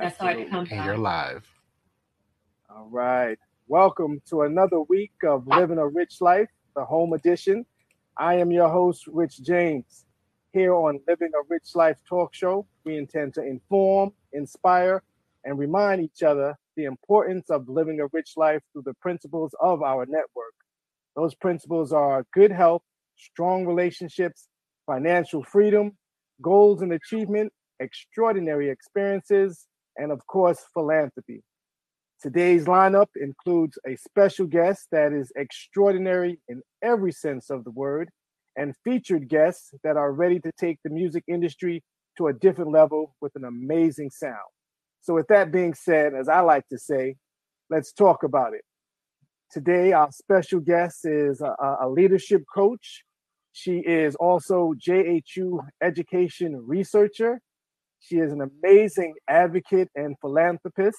That's hard to come by. And you're live. All right. Welcome to another week of Living a Rich Life, the home edition. I am your host, Rich James. Here on Living a Rich Life talk show, we intend to inform, inspire, and remind each other the importance of living a rich life through the principles of our network. Those principles are good health, strong relationships, financial freedom, goals and achievement, extraordinary experiences, and of course, philanthropy. Today's lineup includes a special guest that is extraordinary in every sense of the word, and featured guests that are ready to take the music industry to a different level with an amazing sound. So, with that being said, as I like to say, let's talk about it. Today, our special guest is a, a leadership coach. She is also JHU education researcher. She is an amazing advocate and philanthropist.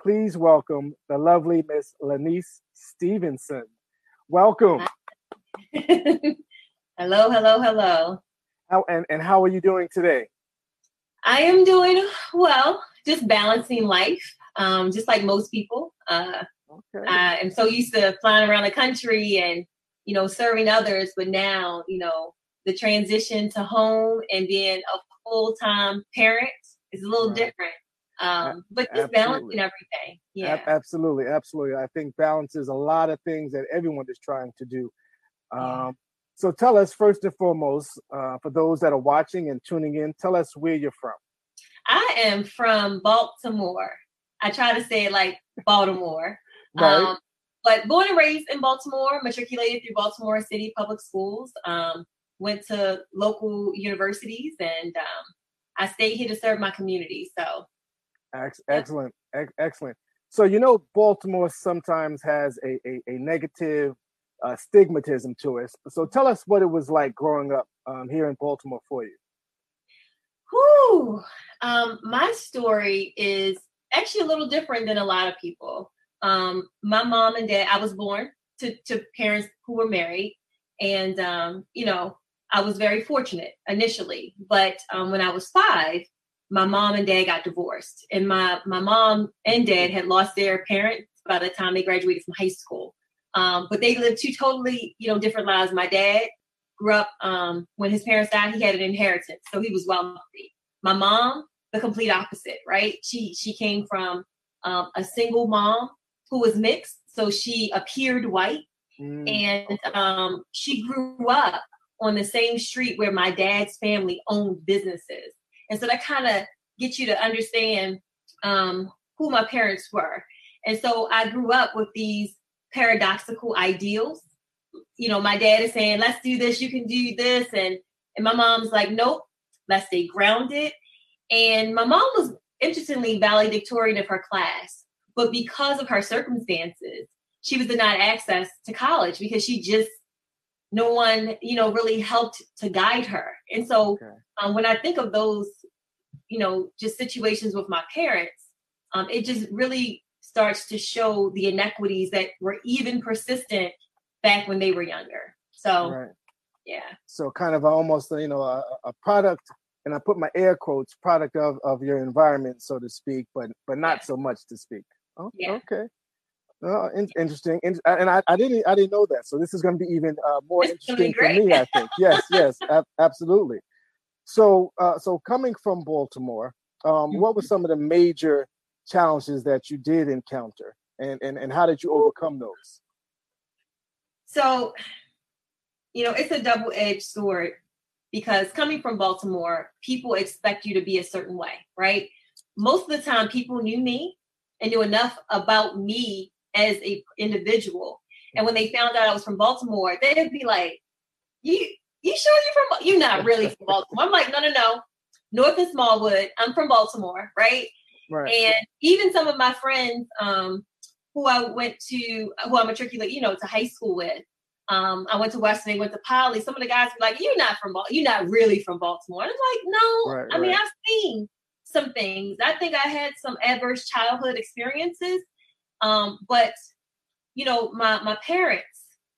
Please welcome the lovely Miss Lanice Stevenson. Welcome. hello, hello, hello. How and, and how are you doing today? I am doing well, just balancing life, um, just like most people. Uh, okay. I am so used to flying around the country and you know serving others, but now you know the transition to home and being a full time parent is a little right. different. Um, but just absolutely. balancing everything. Yeah, a- absolutely, absolutely. I think balance is a lot of things that everyone is trying to do. Um, yeah. So tell us first and foremost, uh, for those that are watching and tuning in, tell us where you're from. I am from Baltimore. I try to say it like Baltimore. right. Um, but born and raised in Baltimore, matriculated through Baltimore City Public Schools, um, went to local universities, and um, I stayed here to serve my community. So, excellent, excellent. So you know, Baltimore sometimes has a, a, a negative uh, stigmatism to us. So tell us what it was like growing up um, here in Baltimore for you. Whew. Um, my story is actually a little different than a lot of people. Um, my mom and dad, I was born to, to parents who were married. And, um, you know, I was very fortunate initially. But um, when I was five, my mom and dad got divorced. And my, my mom and dad had lost their parents by the time they graduated from high school. Um, but they lived two totally, you know, different lives. My dad grew up um, when his parents died. He had an inheritance, so he was wealthy. My mom, the complete opposite, right? She she came from um, a single mom who was mixed, so she appeared white, mm. and um, she grew up on the same street where my dad's family owned businesses, and so that kind of gets you to understand um, who my parents were. And so I grew up with these paradoxical ideals. You know, my dad is saying, let's do this, you can do this. And, and my mom's like, nope, let's stay grounded. And my mom was interestingly valedictorian of her class, but because of her circumstances, she was denied access to college because she just no one you know really helped to guide her and so okay. um, when i think of those you know just situations with my parents um, it just really starts to show the inequities that were even persistent back when they were younger. So, right. yeah. So, kind of almost, you know, a, a, product, and I put my air quotes, product of, of your environment, so to speak, but but not yeah. so much to speak. Oh, yeah. Okay. Oh, in, interesting, in, and I, I didn't I didn't know that. So this is going to be even uh, more it's interesting for me. I think. Yes, yes, ab- absolutely. So, uh, so coming from Baltimore, um, what were mm-hmm. some of the major challenges that you did encounter and, and, and how did you overcome those? So, you know, it's a double edged sword because coming from Baltimore, people expect you to be a certain way, right? Most of the time, people knew me and knew enough about me as a individual. And when they found out I was from Baltimore, they'd be like, "You, you sure you're from? You're not really from Baltimore." I'm like, "No, no, no. North and Smallwood. I'm from Baltimore, right? Right. And even some of my friends um, who I went to, who I matriculated, you know, to high school with, um, I went to Western, they went to Poly. Some of the guys were like, "You're not from, Baltimore. you're not really from Baltimore." And I'm like, "No, right, I mean, I've seen some things. I think I had some adverse childhood experiences, um, but you know, my my parents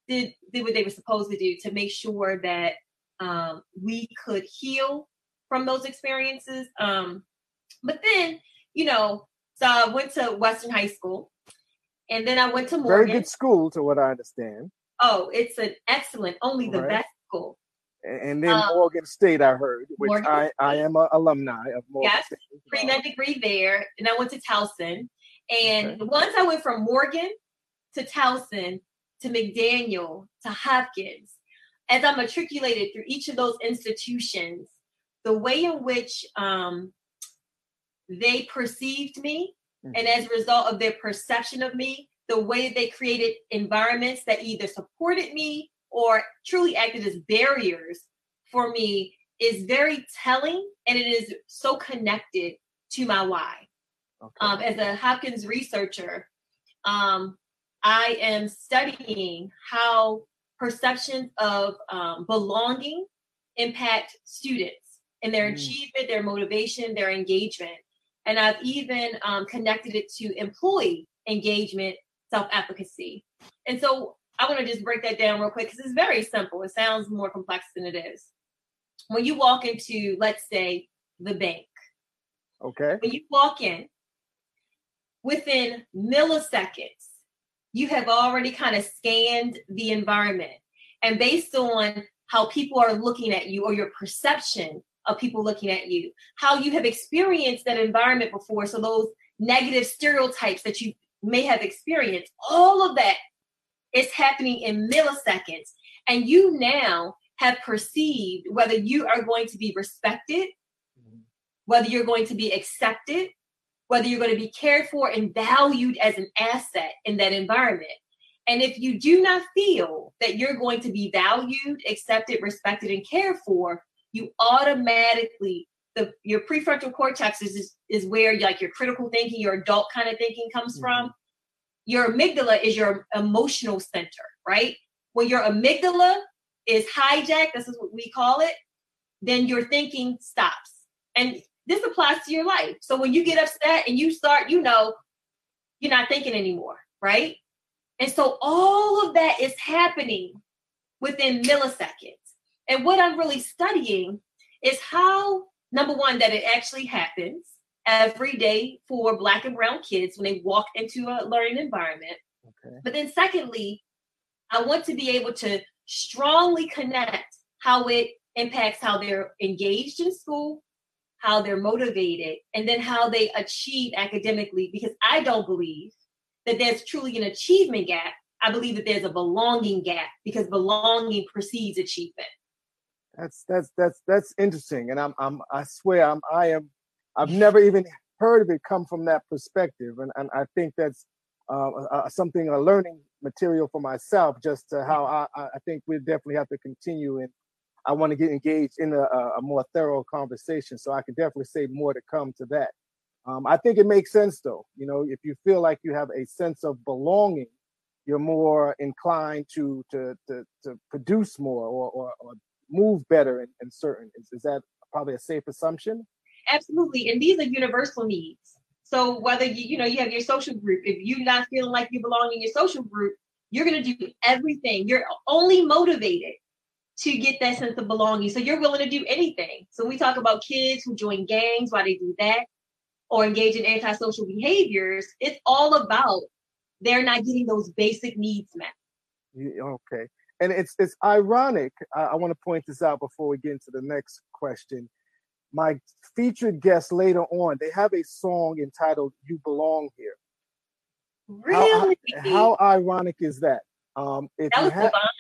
did did what they were supposed to do to make sure that um, we could heal from those experiences. Um, but then you know, so I went to Western High School, and then I went to Morgan. Very good school, to what I understand. Oh, it's an excellent, only the right. best school. And then um, Morgan State, I heard, which I, I am an alumni of Morgan yes, State. Pre-med degree there. And I went to Towson. And okay. once I went from Morgan to Towson to McDaniel to Hopkins, as I matriculated through each of those institutions, the way in which um, they perceived me, mm-hmm. and as a result of their perception of me, the way they created environments that either supported me or truly acted as barriers for me is very telling and it is so connected to my why. Okay. Um, as a Hopkins researcher, um, I am studying how perceptions of um, belonging impact students and their mm. achievement, their motivation, their engagement. And I've even um, connected it to employee engagement, self efficacy. And so I want to just break that down real quick because it's very simple. It sounds more complex than it is. When you walk into, let's say, the bank. Okay. When you walk in, within milliseconds, you have already kind of scanned the environment. And based on how people are looking at you or your perception of people looking at you, how you have experienced that environment before. So those negative stereotypes that you may have experienced, all of that is happening in milliseconds. And you now have perceived whether you are going to be respected, mm-hmm. whether you're going to be accepted, whether you're going to be cared for and valued as an asset in that environment. And if you do not feel that you're going to be valued, accepted, respected, and cared for, you automatically the your prefrontal cortex is is, where like your critical thinking, your adult kind of thinking comes mm-hmm. from. Your amygdala is your emotional center, right? When your amygdala is hijacked, this is what we call it, then your thinking stops. And this applies to your life. So when you get upset and you start, you know, you're not thinking anymore, right? And so all of that is happening within milliseconds. And what I'm really studying is how, number one, that it actually happens every day for Black and Brown kids when they walk into a learning environment. Okay. But then, secondly, I want to be able to strongly connect how it impacts how they're engaged in school, how they're motivated, and then how they achieve academically. Because I don't believe that there's truly an achievement gap. I believe that there's a belonging gap because belonging precedes achievement. That's that's that's that's interesting, and I'm I'm I swear I'm I am I've never even heard of it come from that perspective, and and I think that's uh, uh, something a learning material for myself. Just to how I I think we definitely have to continue, and I want to get engaged in a, a more thorough conversation. So I can definitely say more to come to that. Um, I think it makes sense though. You know, if you feel like you have a sense of belonging, you're more inclined to to to, to produce more or, or, or move better in, in certain. Is, is that probably a safe assumption? Absolutely, and these are universal needs. So whether you you know you have your social group, if you're not feeling like you belong in your social group, you're gonna do everything. You're only motivated to get that sense of belonging. So you're willing to do anything. So we talk about kids who join gangs, why they do that, or engage in antisocial behaviors. It's all about they're not getting those basic needs met. Okay and it's it's ironic. I, I want to point this out before we get into the next question. My featured guest later on, they have a song entitled "You Belong Here." Really? How, how ironic is that? Um, if that was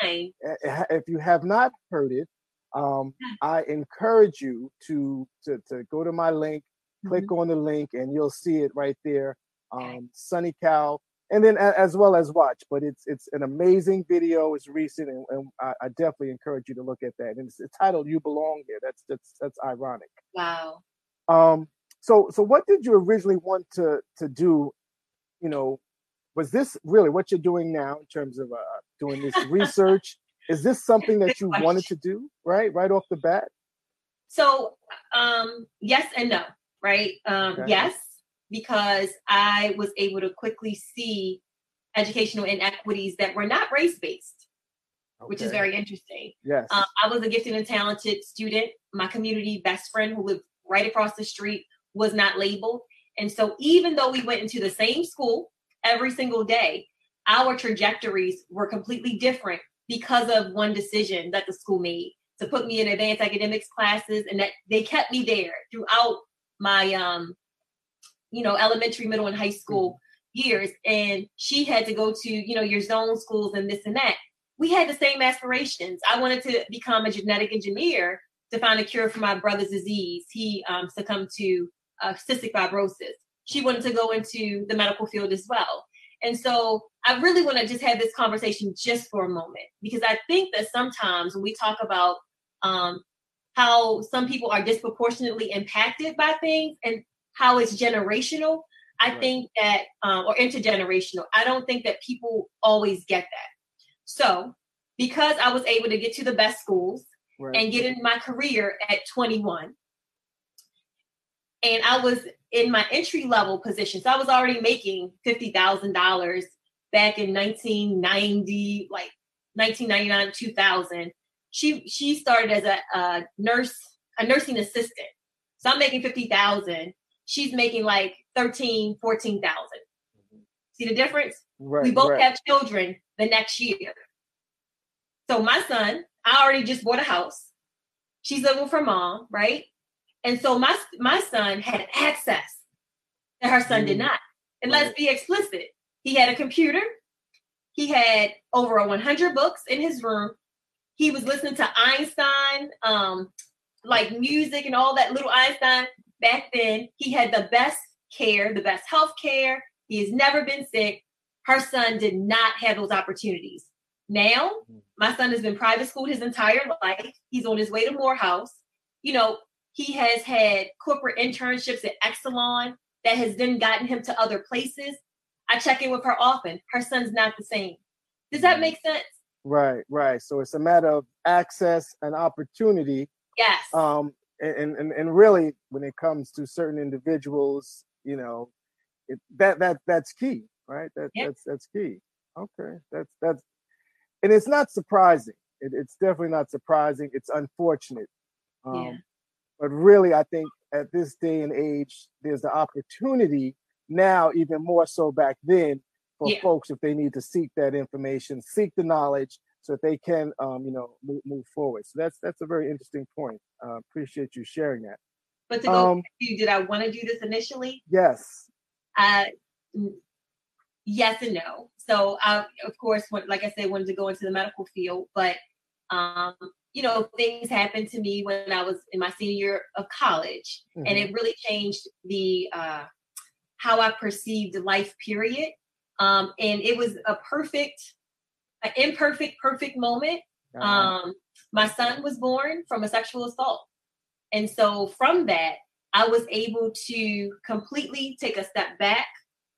you divine. If you have not heard it, um, I encourage you to, to to go to my link, click mm-hmm. on the link, and you'll see it right there. Um, Sunny Cal and then as well as watch. But it's it's an amazing video. It's recent, and, and I, I, definitely encourage you to look at that. And it's, it's, titled "You Belong Here." That's that's that's ironic. Wow. Um. So so what did you originally want to to do? You know, was this really what you're doing now in terms of uh, doing this research? Is this something that you question. wanted to do right right off the bat? So um yes and no, right? Um okay. yes, because I was able to quickly see educational inequities that were not race based, okay. which is very interesting. Yes. Um, I was a gifted and talented student. My community best friend, who lived right across the street, was not labeled. And so even though we went into the same school every single day, our trajectories were completely different because of one decision that the school made to put me in advanced academics classes and that they kept me there throughout my um you know elementary middle and high school mm-hmm. years. And she had to go to you know your zone schools and this and that. We had the same aspirations. I wanted to become a genetic engineer to find a cure for my brother's disease. He um, succumbed to uh, cystic fibrosis she wanted to go into the medical field as well and so I really want to just have this conversation just for a moment because I think that sometimes when we talk about um, how some people are disproportionately impacted by things and how it's generational, I right. think that, um, or intergenerational, I don't think that people always get that. So, because I was able to get to the best schools right. and get in my career at 21, and I was in my entry level position. So I was already making fifty thousand dollars back in 1990, like 1999, 2000. She she started as a, a nurse, a nursing assistant. So I'm making fifty thousand. She's making like 13, 14,000. Mm-hmm. See the difference? Right, we both right. have children the next year. So my son, I already just bought a house. She's living with her mom, right? And so my my son had access that her son mm. did not. And right. let's be explicit. He had a computer. He had over 100 books in his room. He was listening to Einstein, um, like music and all that little Einstein. Back then, he had the best care, the best health care. He has never been sick. Her son did not have those opportunities. Now, mm. my son has been private schooled his entire life. He's on his way to Morehouse. You know, he has had corporate internships at Exelon that has then gotten him to other places. I check in with her often. Her son's not the same. Does that mm-hmm. make sense? Right, right. So it's a matter of access and opportunity. Yes. Um, and and and really, when it comes to certain individuals, you know, it, that that that's key, right? That yep. that's that's key. Okay, that's that's, and it's not surprising. It, it's definitely not surprising. It's unfortunate. Um, yeah. But really, I think at this day and age, there's the opportunity now, even more so back then, for yeah. folks if they need to seek that information, seek the knowledge, so that they can, um, you know, move, move, forward. So that's that's a very interesting point. Uh, appreciate you sharing that. But to go um, to, did I want to do this initially? Yes. Uh, yes and no. So I, of course, like I said, wanted to go into the medical field, but um, you know, things happened to me when I was in my senior year of college, mm-hmm. and it really changed the uh, how I perceived life. Period. Um, and it was a perfect, an imperfect, perfect moment. Uh-huh. Um, my son was born from a sexual assault, and so from that, I was able to completely take a step back,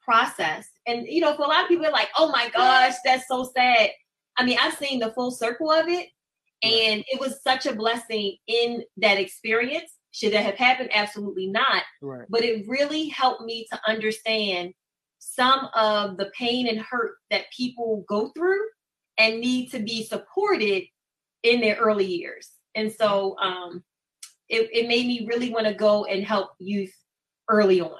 process, and you know, for a lot of people, like, "Oh my gosh, that's so sad." I mean, I've seen the full circle of it, and it was such a blessing in that experience. Should that have happened? Absolutely not. Right. But it really helped me to understand some of the pain and hurt that people go through and need to be supported in their early years. And so um, it, it made me really want to go and help youth early on.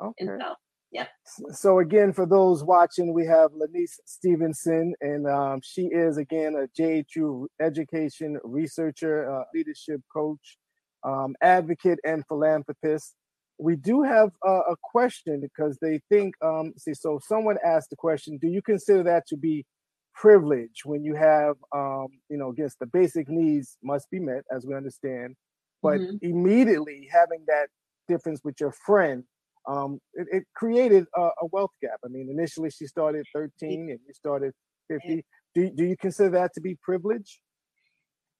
Okay. And so Yep. So again, for those watching, we have Lanice Stevenson, and um, she is again a JHU education researcher, uh, leadership coach, um, advocate, and philanthropist. We do have uh, a question because they think. Um, see, so someone asked the question: Do you consider that to be privilege when you have, um, you know, against the basic needs must be met, as we understand, but mm-hmm. immediately having that difference with your friend um, it, it, created a, a, wealth gap. I mean, initially she started 13 and you started 50. Do, do you consider that to be privilege?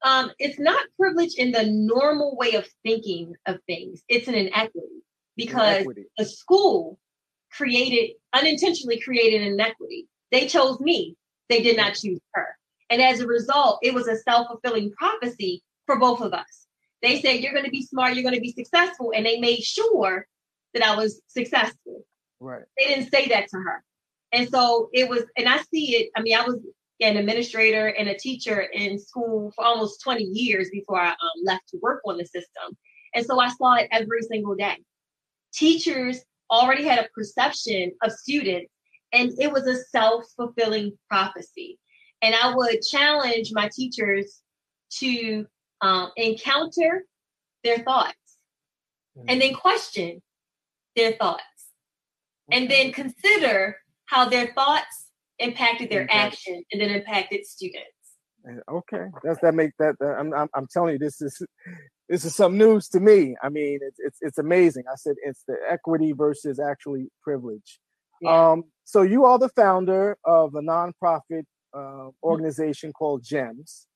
Um, it's not privilege in the normal way of thinking of things. It's an inequity because inequity. the school created, unintentionally created an inequity. They chose me. They did not choose her. And as a result, it was a self fulfilling prophecy for both of us. They said, You're going to be smart, you're going to be successful. And they made sure that I was successful. Right. They didn't say that to her. And so it was, and I see it. I mean, I was an administrator and a teacher in school for almost 20 years before I um, left to work on the system. And so I saw it every single day. Teachers already had a perception of students, and it was a self fulfilling prophecy. And I would challenge my teachers to um, encounter their thoughts mm-hmm. and then question their thoughts and then consider how their thoughts impacted their okay. action and then impacted students. Okay, that's that make that. that I'm, I'm, I'm telling you, this is this is some news to me. I mean, it's it's it's amazing. I said it's the equity versus actually privilege. Yeah. Um, so you are the founder of a nonprofit uh, mm-hmm. organization mm-hmm. called GEMS,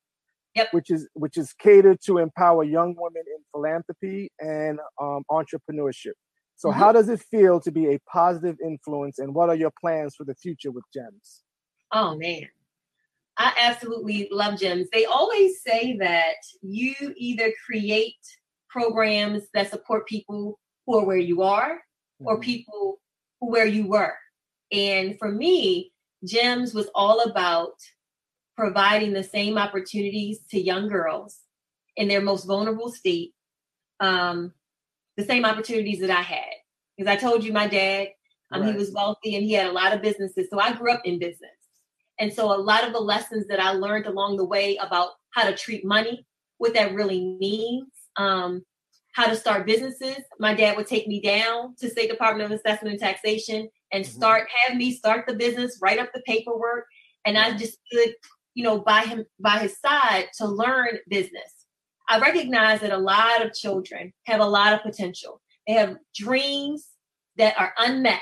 yep. which is which is catered to empower young women in philanthropy and um, entrepreneurship. So, mm-hmm. how does it feel to be a positive influence, and what are your plans for the future with GEMS? Oh man, I absolutely love GEMS. They always say that you either create programs that support people who are where you are, mm-hmm. or people who where you were. And for me, GEMS was all about providing the same opportunities to young girls in their most vulnerable state, um, the same opportunities that I had. Because I told you my dad, um, right. he was wealthy and he had a lot of businesses. So I grew up in business. And so a lot of the lessons that I learned along the way about how to treat money, what that really means, um, how to start businesses. My dad would take me down to State Department of Assessment and Taxation and mm-hmm. start, have me start the business, write up the paperwork. And I just stood, you know, by him, by his side to learn business. I recognize that a lot of children have a lot of potential. They have dreams that are unmet,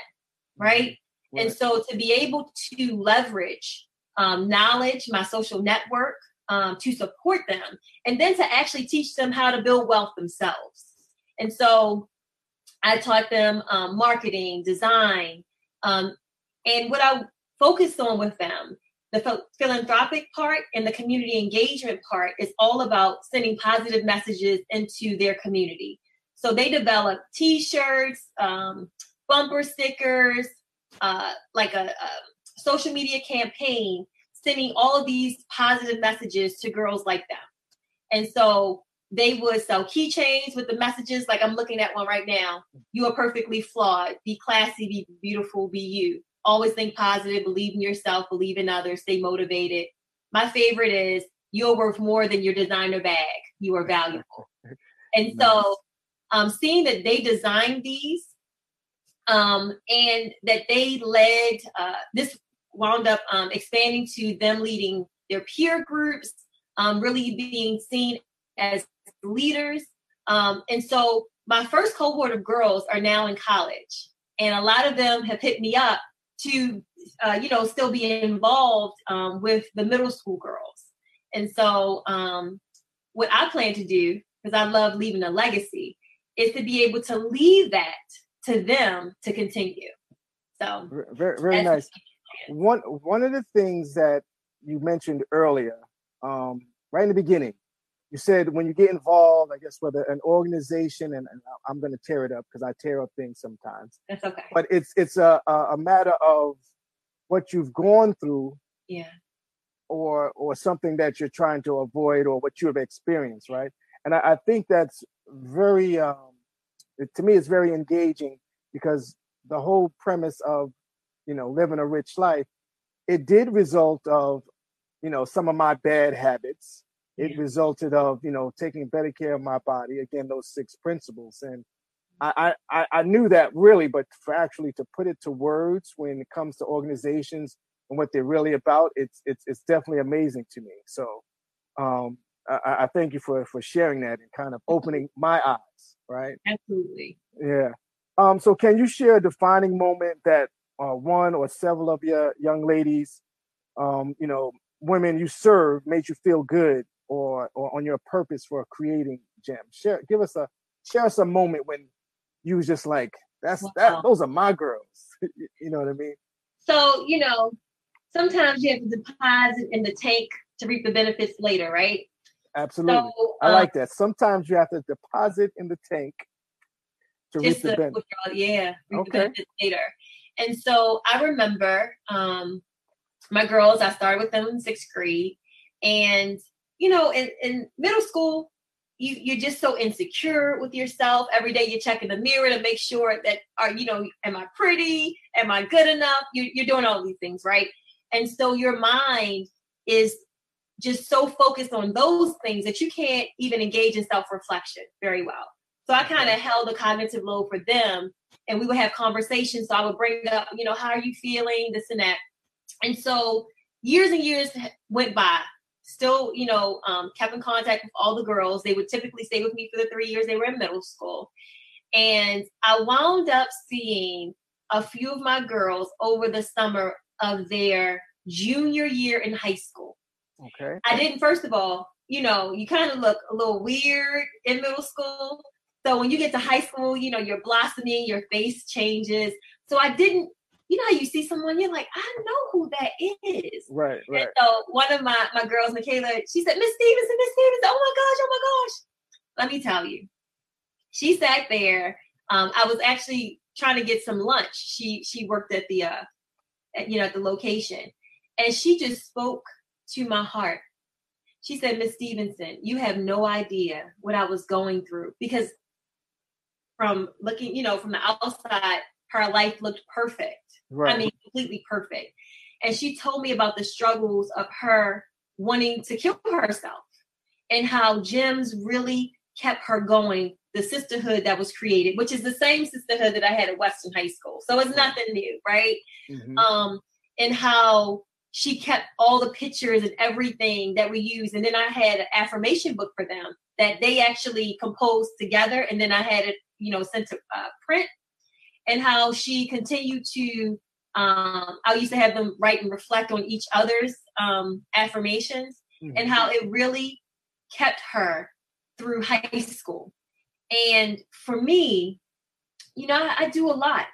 right? right. And so to be able to leverage um, knowledge, my social network, um, to support them, and then to actually teach them how to build wealth themselves. And so I taught them um, marketing, design, um, and what I focused on with them, the philanthropic part and the community engagement part is all about sending positive messages into their community. So they develop T-shirts, um, bumper stickers, uh, like a, a social media campaign sending all of these positive messages to girls like them. And so they would sell keychains with the messages like I'm looking at one right now. You are perfectly flawed. Be classy, be beautiful, be you. Always think positive, believe in yourself, believe in others, stay motivated. My favorite is you're worth more than your designer bag. You are valuable. And so um, seeing that they designed these um, and that they led uh, this wound up um, expanding to them leading their peer groups, um, really being seen as leaders. Um, and so my first cohort of girls are now in college, and a lot of them have hit me up to, uh, you know, still be involved um, with the middle school girls. And so, um, what I plan to do, because I love leaving a legacy, is to be able to leave that to them to continue. So very, very nice. One one of the things that you mentioned earlier, um, right in the beginning, you said when you get involved, I guess whether an organization, and, and I'm going to tear it up because I tear up things sometimes. That's okay. But it's it's a a matter of what you've gone through. Yeah. Or or something that you're trying to avoid, or what you have experienced, right? And I, I think that's very um, it, to me it's very engaging because the whole premise of you know living a rich life it did result of you know some of my bad habits it yeah. resulted of you know taking better care of my body again those six principles and I, I i knew that really but for actually to put it to words when it comes to organizations and what they're really about it's it's, it's definitely amazing to me so um I, I thank you for for sharing that and kind of opening my eyes right? Absolutely. Yeah. Um, so can you share a defining moment that uh, one or several of your young ladies, um, you know, women you serve made you feel good or or on your purpose for creating GEMS? Share give us a share us a moment when you was just like, that's wow. that those are my girls. you know what I mean? So, you know, sometimes you have to deposit in the tank to reap the benefits later, right? Absolutely. So, I like um, that. Sometimes you have to deposit in the tank to reap the benefit. Yeah, okay. later. And so I remember um, my girls, I started with them in sixth grade. And, you know, in, in middle school, you you're just so insecure with yourself. Every day you check in the mirror to make sure that are you know am i pretty? Am i good enough? You, you're doing all these things right? And so your mind is just so focused on those things that you can't even engage in self-reflection very well. So i kind of held a cognitive load for them and we would have conversations. So i would bring up you know how are you feeling? This and that. And so years and years went by still, you know, um, kept in contact with all the girls. They would typically stay with me for the three years they were in middle school. And I wound up seeing a few of my girls over the summer of their junior year in high school. Okay. I didn't, first of all, you know, you kind of look a little weird in middle school. So when you get to high school, you know, you're blossoming, your face changes. So I didn't you know how you see someone, you're like, I know who that is. Right, right. And so one of my my girls, Michaela, she said, Miss Stevenson, Miss Stevenson, oh my gosh, oh my gosh. Let me tell you, she sat there. Um, I was actually trying to get some lunch. She she worked at the uh, at, you know, at the location, and she just spoke to my heart. She said, Miss Stevenson, you have no idea what I was going through because from looking, you know, from the outside, her life looked perfect. Right. I mean, completely perfect. And she told me about the struggles of her wanting to kill herself and how GEMS really kept her going. The sisterhood that was created, which is the same sisterhood that I had at Western High School. So it's nothing new, right? Mm-hmm. Um, and how she kept all the pictures and everything that we use. And then I had an affirmation book for them that they actually composed together. And then I had it, you know, sent to uh, print and how she continued to um, I used to have them write and reflect on each other's um, affirmations mm-hmm. and how it really kept her through high school. And for me, you know, I, I do a lot.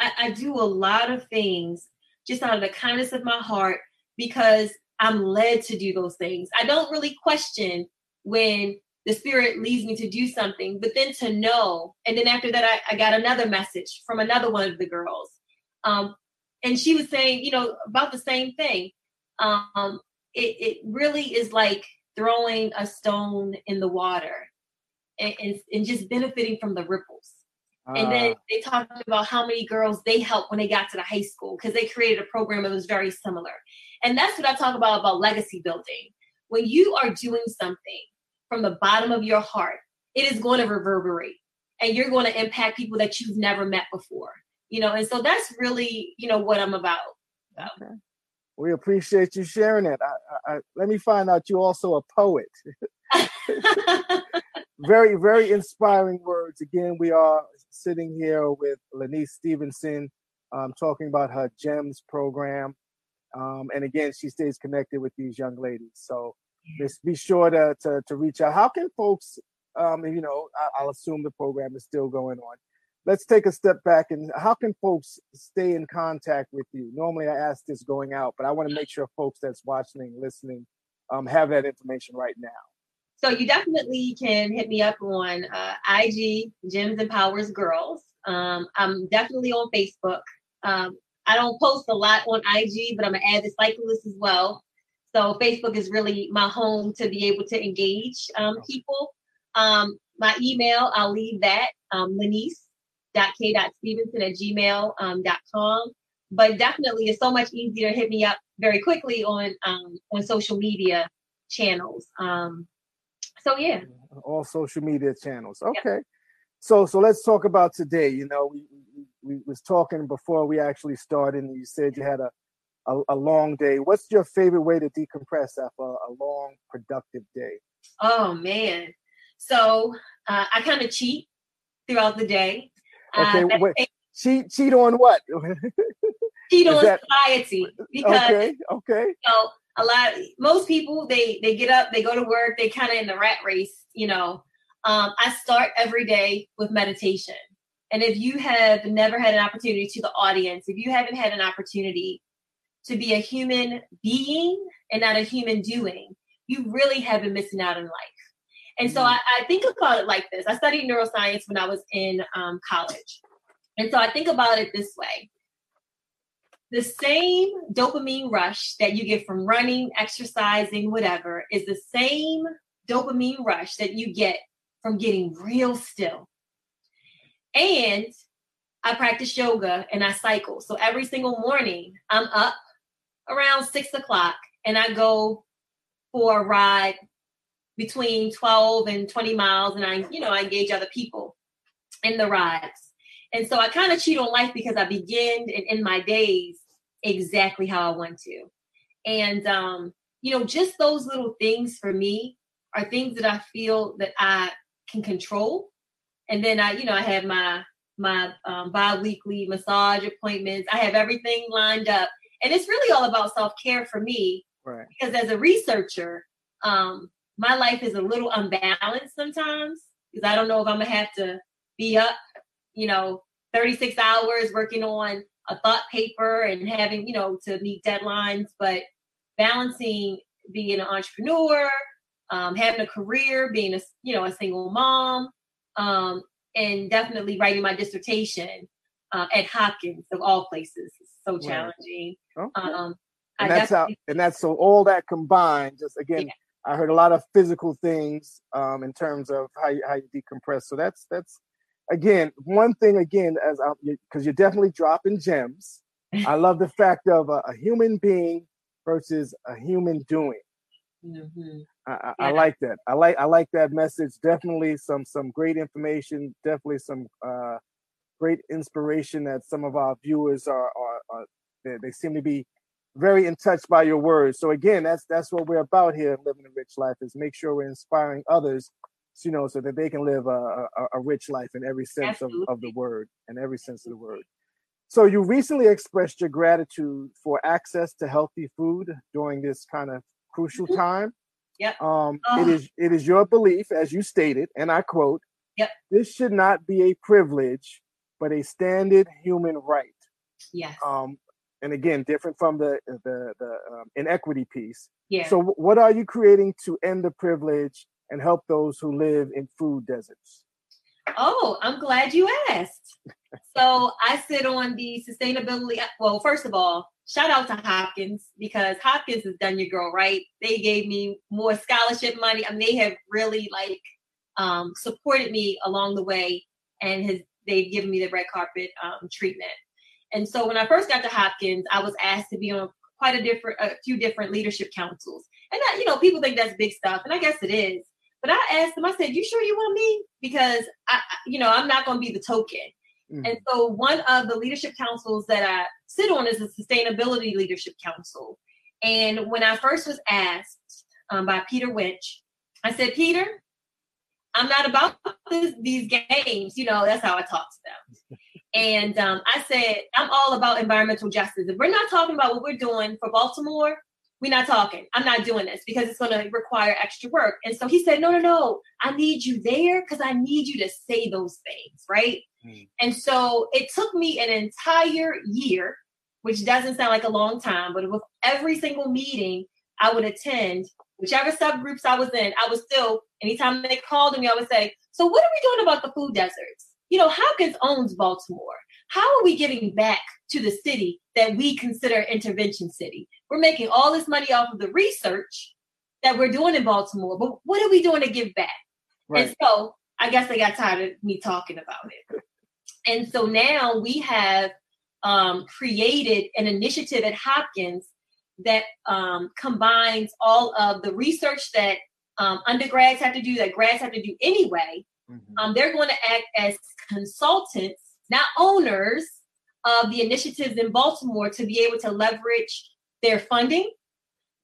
I, I do a lot of things just out of the kindness of my heart because I'm led to do those things. I don't really question when the spirit leads me to do something but then to know and then after that i, I got another message from another one of the girls um, and she was saying you know about the same thing um, it, it really is like throwing a stone in the water and, and, and just benefiting from the ripples uh. and then ah. they talked about how many girls they helped when they got to the high school because they created a program that was very similar and that's what i talk about about legacy building when you are doing something from the bottom of your heart, it is going to reverberate and you're going to impact people that you've never met before. You know, and so that's really, you know, what I'm about. Okay. We appreciate you sharing it. I, I, let me find out you're also a poet. very, very inspiring words. Again, we are sitting here with Lanice Stevenson um, talking about her GEMS program. Um, and again, she stays connected with these young ladies. So just be sure to, to, to reach out. How can folks, um, you know, I, will assume the program is still going on. Let's take a step back and how can folks stay in contact with you? Normally I ask this going out, but I want to make sure folks that's watching listening um, have that information right now. So you definitely can hit me up on uh, IG, Gems Empowers Girls. Um, I'm definitely on Facebook. Um, I don't post a lot on IG, but I'm an avid cyclist as well. So Facebook is really my home to be able to engage um, people. Um, my email, I'll leave that, um, lanice.k.stevenson at gmail.com. Um, but definitely it's so much easier to hit me up very quickly on um, on social media channels. Um, so yeah. All social media channels. Okay. So so let's talk about today. You know, we, we, we was talking before we actually started and you said you had a a, a, long day. What's your favorite way to decompress after a, a long, productive day? Oh man, so uh, I kind of cheat throughout the day. Okay, uh, wait, cheat cheat on what? cheat on that, society because okay, okay. You know, a lot most people they they get up, they go to work, they kind of in the rat race. You know, um, I start every day with meditation. And if you have never had an opportunity to the audience, if you haven't had an opportunity to be a human being and not a human doing, you really have been missing out in life. And so mm-hmm. I, I, think about it like this. I studied neuroscience when I was in um, college. And so I think about it this way the same dopamine rush that you get from running, exercising, whatever, is the same dopamine rush that you get from getting real still. And I practice yoga and I cycle. So every single morning, I'm up around six o'clock and I go for a ride between 12 and 20 miles. And I, you know, I engage other people in the rides. And so I kind of cheat on life because I begin and end my days exactly how I want to. And, um, you know, just those little things for me are things that I feel that I can control. And then I, you know, I have my my um, bi-weekly massage appointments. I have everything lined up. And it's really all about self-care for me. Right. Because as a researcher, um, my life is a little unbalanced sometimes because I don't know if I'm gonna have to be up, you know, 36 hours working on a thought paper and having, you know, to meet deadlines, but balancing being an entrepreneur, um, having a career, being a, you know, a single mom, um, and definitely writing my dissertation uh, at Hopkins of all places. Is so challenging. Okay. Um, and that's how, and that's so all that combined. Just again, yeah. I heard a lot of physical things um, in terms of how you, how you decompress. So that's that's again one thing again as I because you're definitely dropping gems. I love the fact of a, a human being versus a human doing. Mm-hmm. I, I, yeah. I, like that. I like I like that message. Definitely some some great information. Definitely some uh, great inspiration that some of our viewers are are, are they, they, seem to be very in touch by your words. So again, that's that's what we're about here, living a rich life, is make sure we're inspiring others, you know, so that they can live a, a, a rich life in every sense of, of the word, in every sense of the word. So you recently expressed your gratitude for access to healthy food during this kind of crucial mm-hmm. time. Yep. Um, oh. It is it is your belief, as you stated, and I quote, Yep. This should not be a privilege, but a standard human right. Yes. Um, and again, different from the the the um, inequity piece. Yeah. So, what are you creating to end the privilege and help those who live in food deserts? Oh, I'm glad you asked. so I sit on the sustainability. Well, first of all, shout out to Hopkins because Hopkins has done your girl right. They gave me more scholarship money. I mean, they have really like um, supported me along the way, and has they've given me the red carpet um, treatment. And so when I first got to Hopkins, I was asked to be on quite a different, a few different leadership councils. And that, you know, people think that's big stuff, and I guess it is. But I asked them, I said, "You sure you want me? Because I, you know, I'm not going to be the token." Mm-hmm. And so one of the leadership councils that I sit on is the Sustainability Leadership Council. And when I first was asked um, by Peter Winch, I said, Peter, I'm not about this, these games. You know, that's how I talk to them. And um, I said, I'm all about environmental justice. If we're not talking about what we're doing for Baltimore, we're not talking. I'm not doing this because it's going to require extra work. And so he said, No, no, no. I need you there because I need you to say those things, right? Mm. And so it took me an entire year, which doesn't sound like a long time, but with every single meeting I would attend, whichever subgroups I was in, I was still, anytime they called me, I would say, So what are we doing about the food deserts? You know, Hopkins owns Baltimore. How are we giving back to the city that we consider intervention city? We're making all this money off of the research that we're doing in Baltimore, but what are we doing to give back? Right. And so I guess they got tired of me talking about it. And so now we have um, created an initiative at Hopkins that um, combines all of the research that um, undergrads have to do, that grads have to do anyway. Mm-hmm. Um, they're going to act as consultants, not owners of the initiatives in Baltimore to be able to leverage their funding,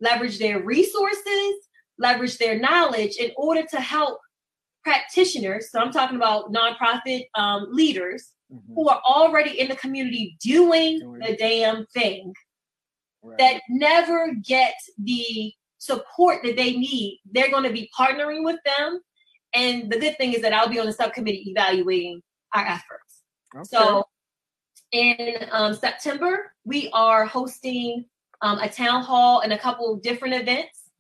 leverage their resources, leverage their knowledge in order to help practitioners. So I'm talking about nonprofit um, leaders mm-hmm. who are already in the community doing, doing the damn thing right. that never get the support that they need. They're going to be partnering with them. And the good thing is that I'll be on the subcommittee evaluating our efforts. Okay. So in um, September, we are hosting um, a town hall and a couple different events.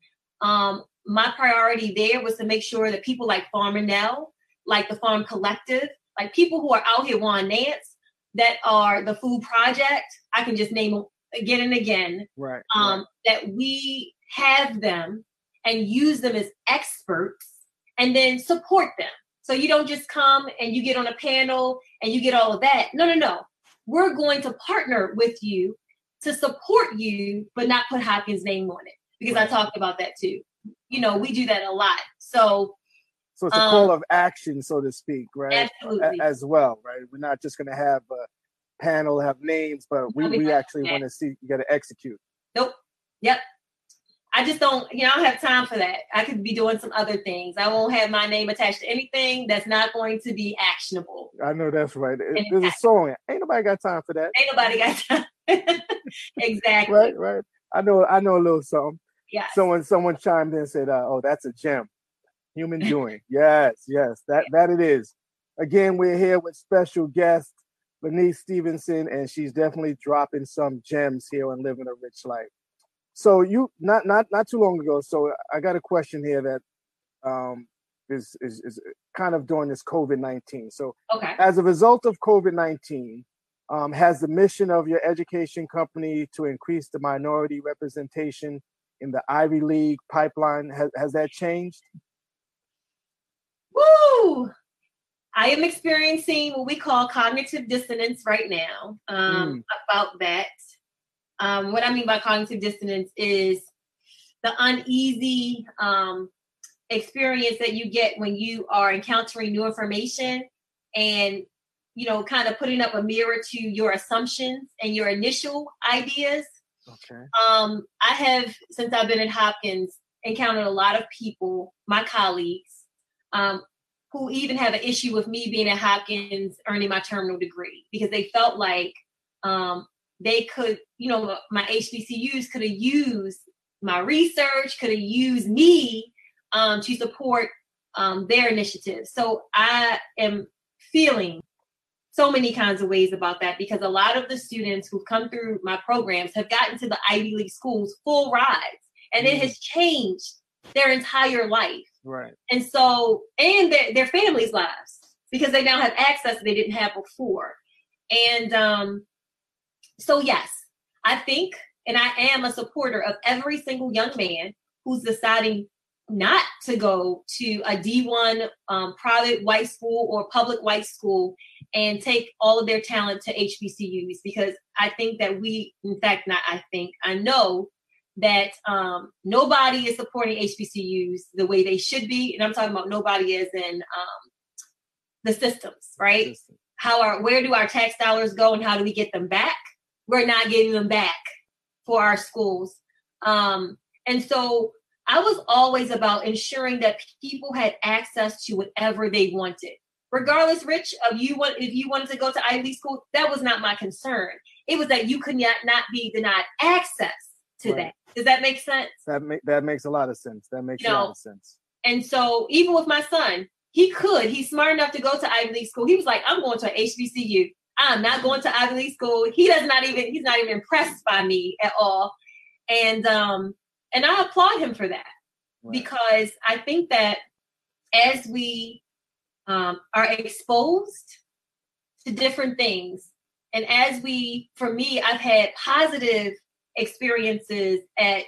Um, my priority there was to make sure that people like Farmer Nell, like the Farm Collective, like people who are out here wanting Nance, that are the Food Project, I can just name them again and again. Right. Um, right. That we have them and use them as experts and then support them. So you don't just come and you get on a panel and you get all of that. No, no, no. We're going to partner with you to support you, but not put Hopkins' name on it because I talked about that too. You know, we do that a lot. So, so it's a um, call of action, so to speak, right? Absolutely. As well, right? We're not just going to have a panel have names, but we, we actually want to see you got to execute. Nope. Yep. I just don't, you know, I don't have time for that. I could be doing some other things. I won't have my name attached to anything that's not going to be actionable. I know that's right. There's a song. Ain't nobody got time for that. Ain't nobody got time. exactly. Right, right. I know. I know a little something. Yeah. Someone, someone chimed in and said, uh, "Oh, that's a gem." Human doing. yes, yes. That that it is. Again, we're here with special guest Lanice Stevenson, and she's definitely dropping some gems here on Living a Rich Life. So you not not not too long ago. So I got a question here that um, is is is kind of during this COVID nineteen. So okay. as a result of COVID nineteen, um, has the mission of your education company to increase the minority representation in the Ivy League pipeline has has that changed? Woo! I am experiencing what we call cognitive dissonance right now um, mm. about that. Um, what I mean by cognitive dissonance is the uneasy um, experience that you get when you are encountering new information and you know kind of putting up a mirror to your assumptions and your initial ideas. Okay. Um i have since i've been at hopkins encountered a lot of people my colleagues um who even have an issue with me being at hopkins earning my terminal degree because they felt like um they could, you know, my HBCUs could have used my research, could have used me um, to support um, their initiatives. So I am feeling so many kinds of ways about that because a lot of the students who've come through my programs have gotten to the Ivy League schools full rides, and mm-hmm. it has changed their entire life. Right. And so, and their, their families' lives because they now have access they didn't have before. And um, so, yes, I think, and I am a supporter of every single young man who's deciding not to go to a D1 um, private white school or public white school and take all of their talent to HBCUs because I think that we, in fact, not I think, I know that um, nobody is supporting HBCUs the way they should be. And I'm talking about nobody is in um, the systems, right? How are, where do our tax dollars go and how do we get them back? We're not getting them back for our schools. Um, and so I was always about ensuring that people had access to whatever they wanted. Regardless, Rich, of you want if you wanted to go to Ivy school, that was not my concern. It was that you could not, not be denied access to right. that. Does that make sense? That make that makes a lot of sense. That makes you a lot of sense. And so even with my son, he could. He's smart enough to go to Ivy League school. He was like, I'm going to an HBCU. I'm not going to Ivy League school. He does not even he's not even impressed by me at all. And um and I applaud him for that right. because I think that as we um, are exposed to different things, and as we, for me, I've had positive experiences at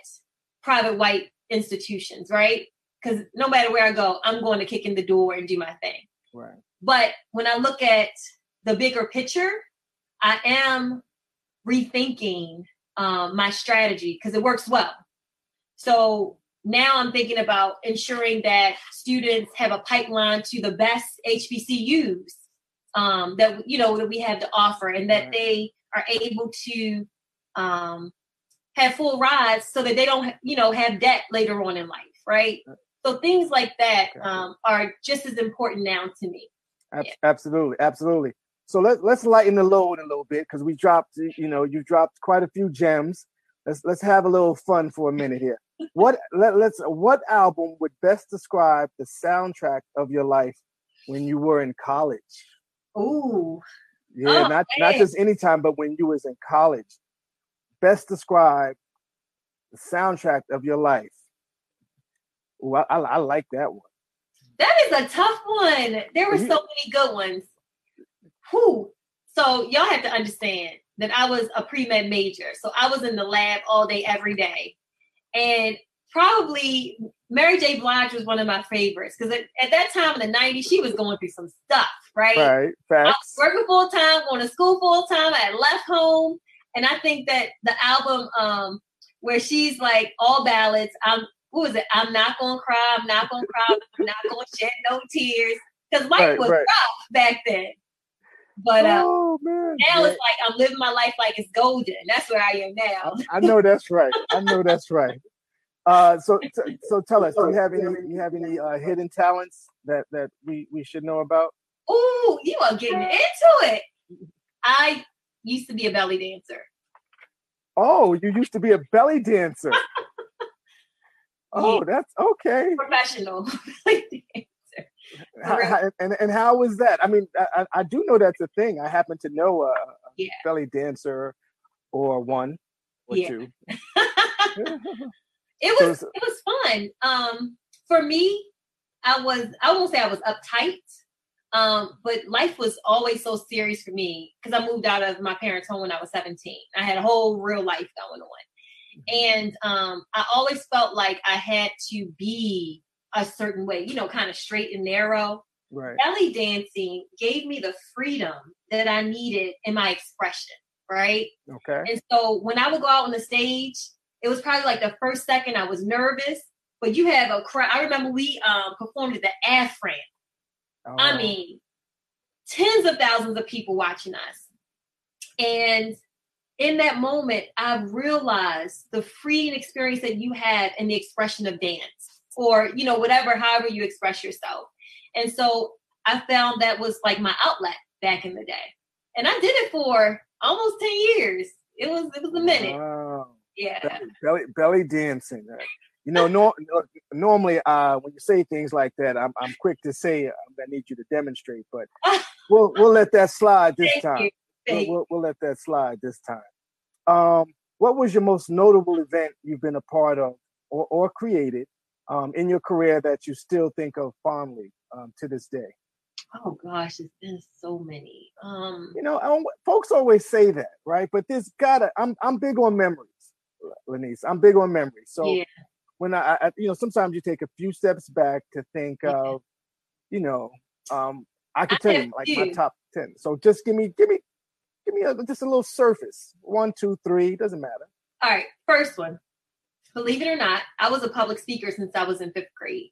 private white institutions, right? Because no matter where I go, I'm going to kick in the door and do my thing. Right. But when I look at the bigger picture, I am rethinking um, my strategy because it works well. So now I'm thinking about ensuring that students have a pipeline to the best HBCUs um, that you know that we have to offer, and that right. they are able to um, have full rides so that they don't you know have debt later on in life, right? So things like that um, are just as important now to me. yeah. Absolutely, absolutely. So let, let's lighten the load a little bit because we dropped, you know, you dropped quite a few gems. Let's let's have a little fun for a minute here. what let, let's what album would best describe the soundtrack of your life when you were in college? Ooh. Yeah, oh, not not just any time, but when you was in college. Best describe the soundtrack of your life. Ooh, I, I, I like that one. That is a tough one. There were so many good ones who so y'all have to understand that I was a pre-med major. So I was in the lab all day, every day. And probably Mary J. Blige was one of my favorites because at, at, that time in the 90s, she was going through some stuff, right? Right. Facts. I was working full time, going to school full time. I had left home. And I think that the album um, where she's like all ballads, I'm who is it? I'm not gonna cry, I'm not gonna cry, I'm not gonna shed no tears. Because life right, was right. rough back then. But uh, oh, man. now it's like I'm living my life like it's golden. That's where I am now. I know that's right. I know that's right. Uh, so, t- so tell us, do you have any, you have any uh, hidden talents that that we we should know about? Oh, you are getting into it. I used to be a belly dancer. Oh, you used to be a belly dancer. oh, that's okay. Professional. and and how was that? I mean, I, I do know that's a thing. I happen to know a, yeah. belly dancer or one or yeah. two. it was it was fun. Um, for me, I was I won't say I was uptight, um, but life was always so serious for me because I moved out of my parents' home when I was 17. I had a whole real life going on. Mm-hmm. And um, I always felt like I had to be a certain way, you know, kind of straight and narrow. Right. Belly dancing gave me the freedom that I needed in my expression, right? Okay. And so when I would go out on the stage, it was probably like the first second I was nervous, but you have a crowd. I remember we um, performed at the AFRAM. Oh. I mean, tens of thousands of people watching us. And in that moment, I realized the freeing experience that you had in the expression of dance or you know whatever however you express yourself. And so i found that was like my outlet back in the day. And i did it for almost 10 years. It was it was a minute. Wow. yeah. Belly, belly dancing you know no, normally uh, when you say things like that i'm, I'm quick to say i'm gonna need you to demonstrate but we'll we'll let that slide this Thank time. we'll, we'll, we'll, let that slide this time. Um, what was your most notable event you've been a part of or, or created um, in your career that you still think of fondly um, to this day? Oh gosh, it's been so many. Um, you know, folks always say that, right? But there's gotta. I'm I'm big on memories, Lenise. I'm big on memories. So yeah. when I, I, you know, sometimes you take a few steps back to think yeah. of, you know, um, I could tell you like you. my top ten. So just give me, give me, give me a, just a little surface. One, two, three. Doesn't matter. All right, first one believe it or not, I was a public speaker since I was in fifth grade.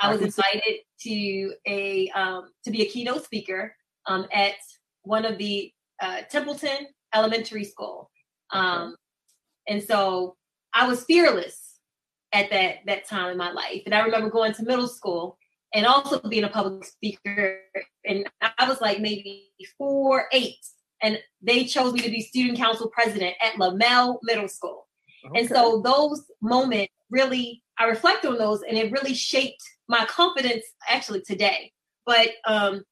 I was invited to a um, to be a keynote speaker um, at one of the uh, Templeton Elementary School, um, and so I was fearless at that that time in my life. And I remember going to middle school and also being a public speaker, and I was like maybe four eight, and they chose me to be student council president at Lemmel Middle School. Okay. And so those moments really, I reflect on those and it really shaped my confidence actually today. But um,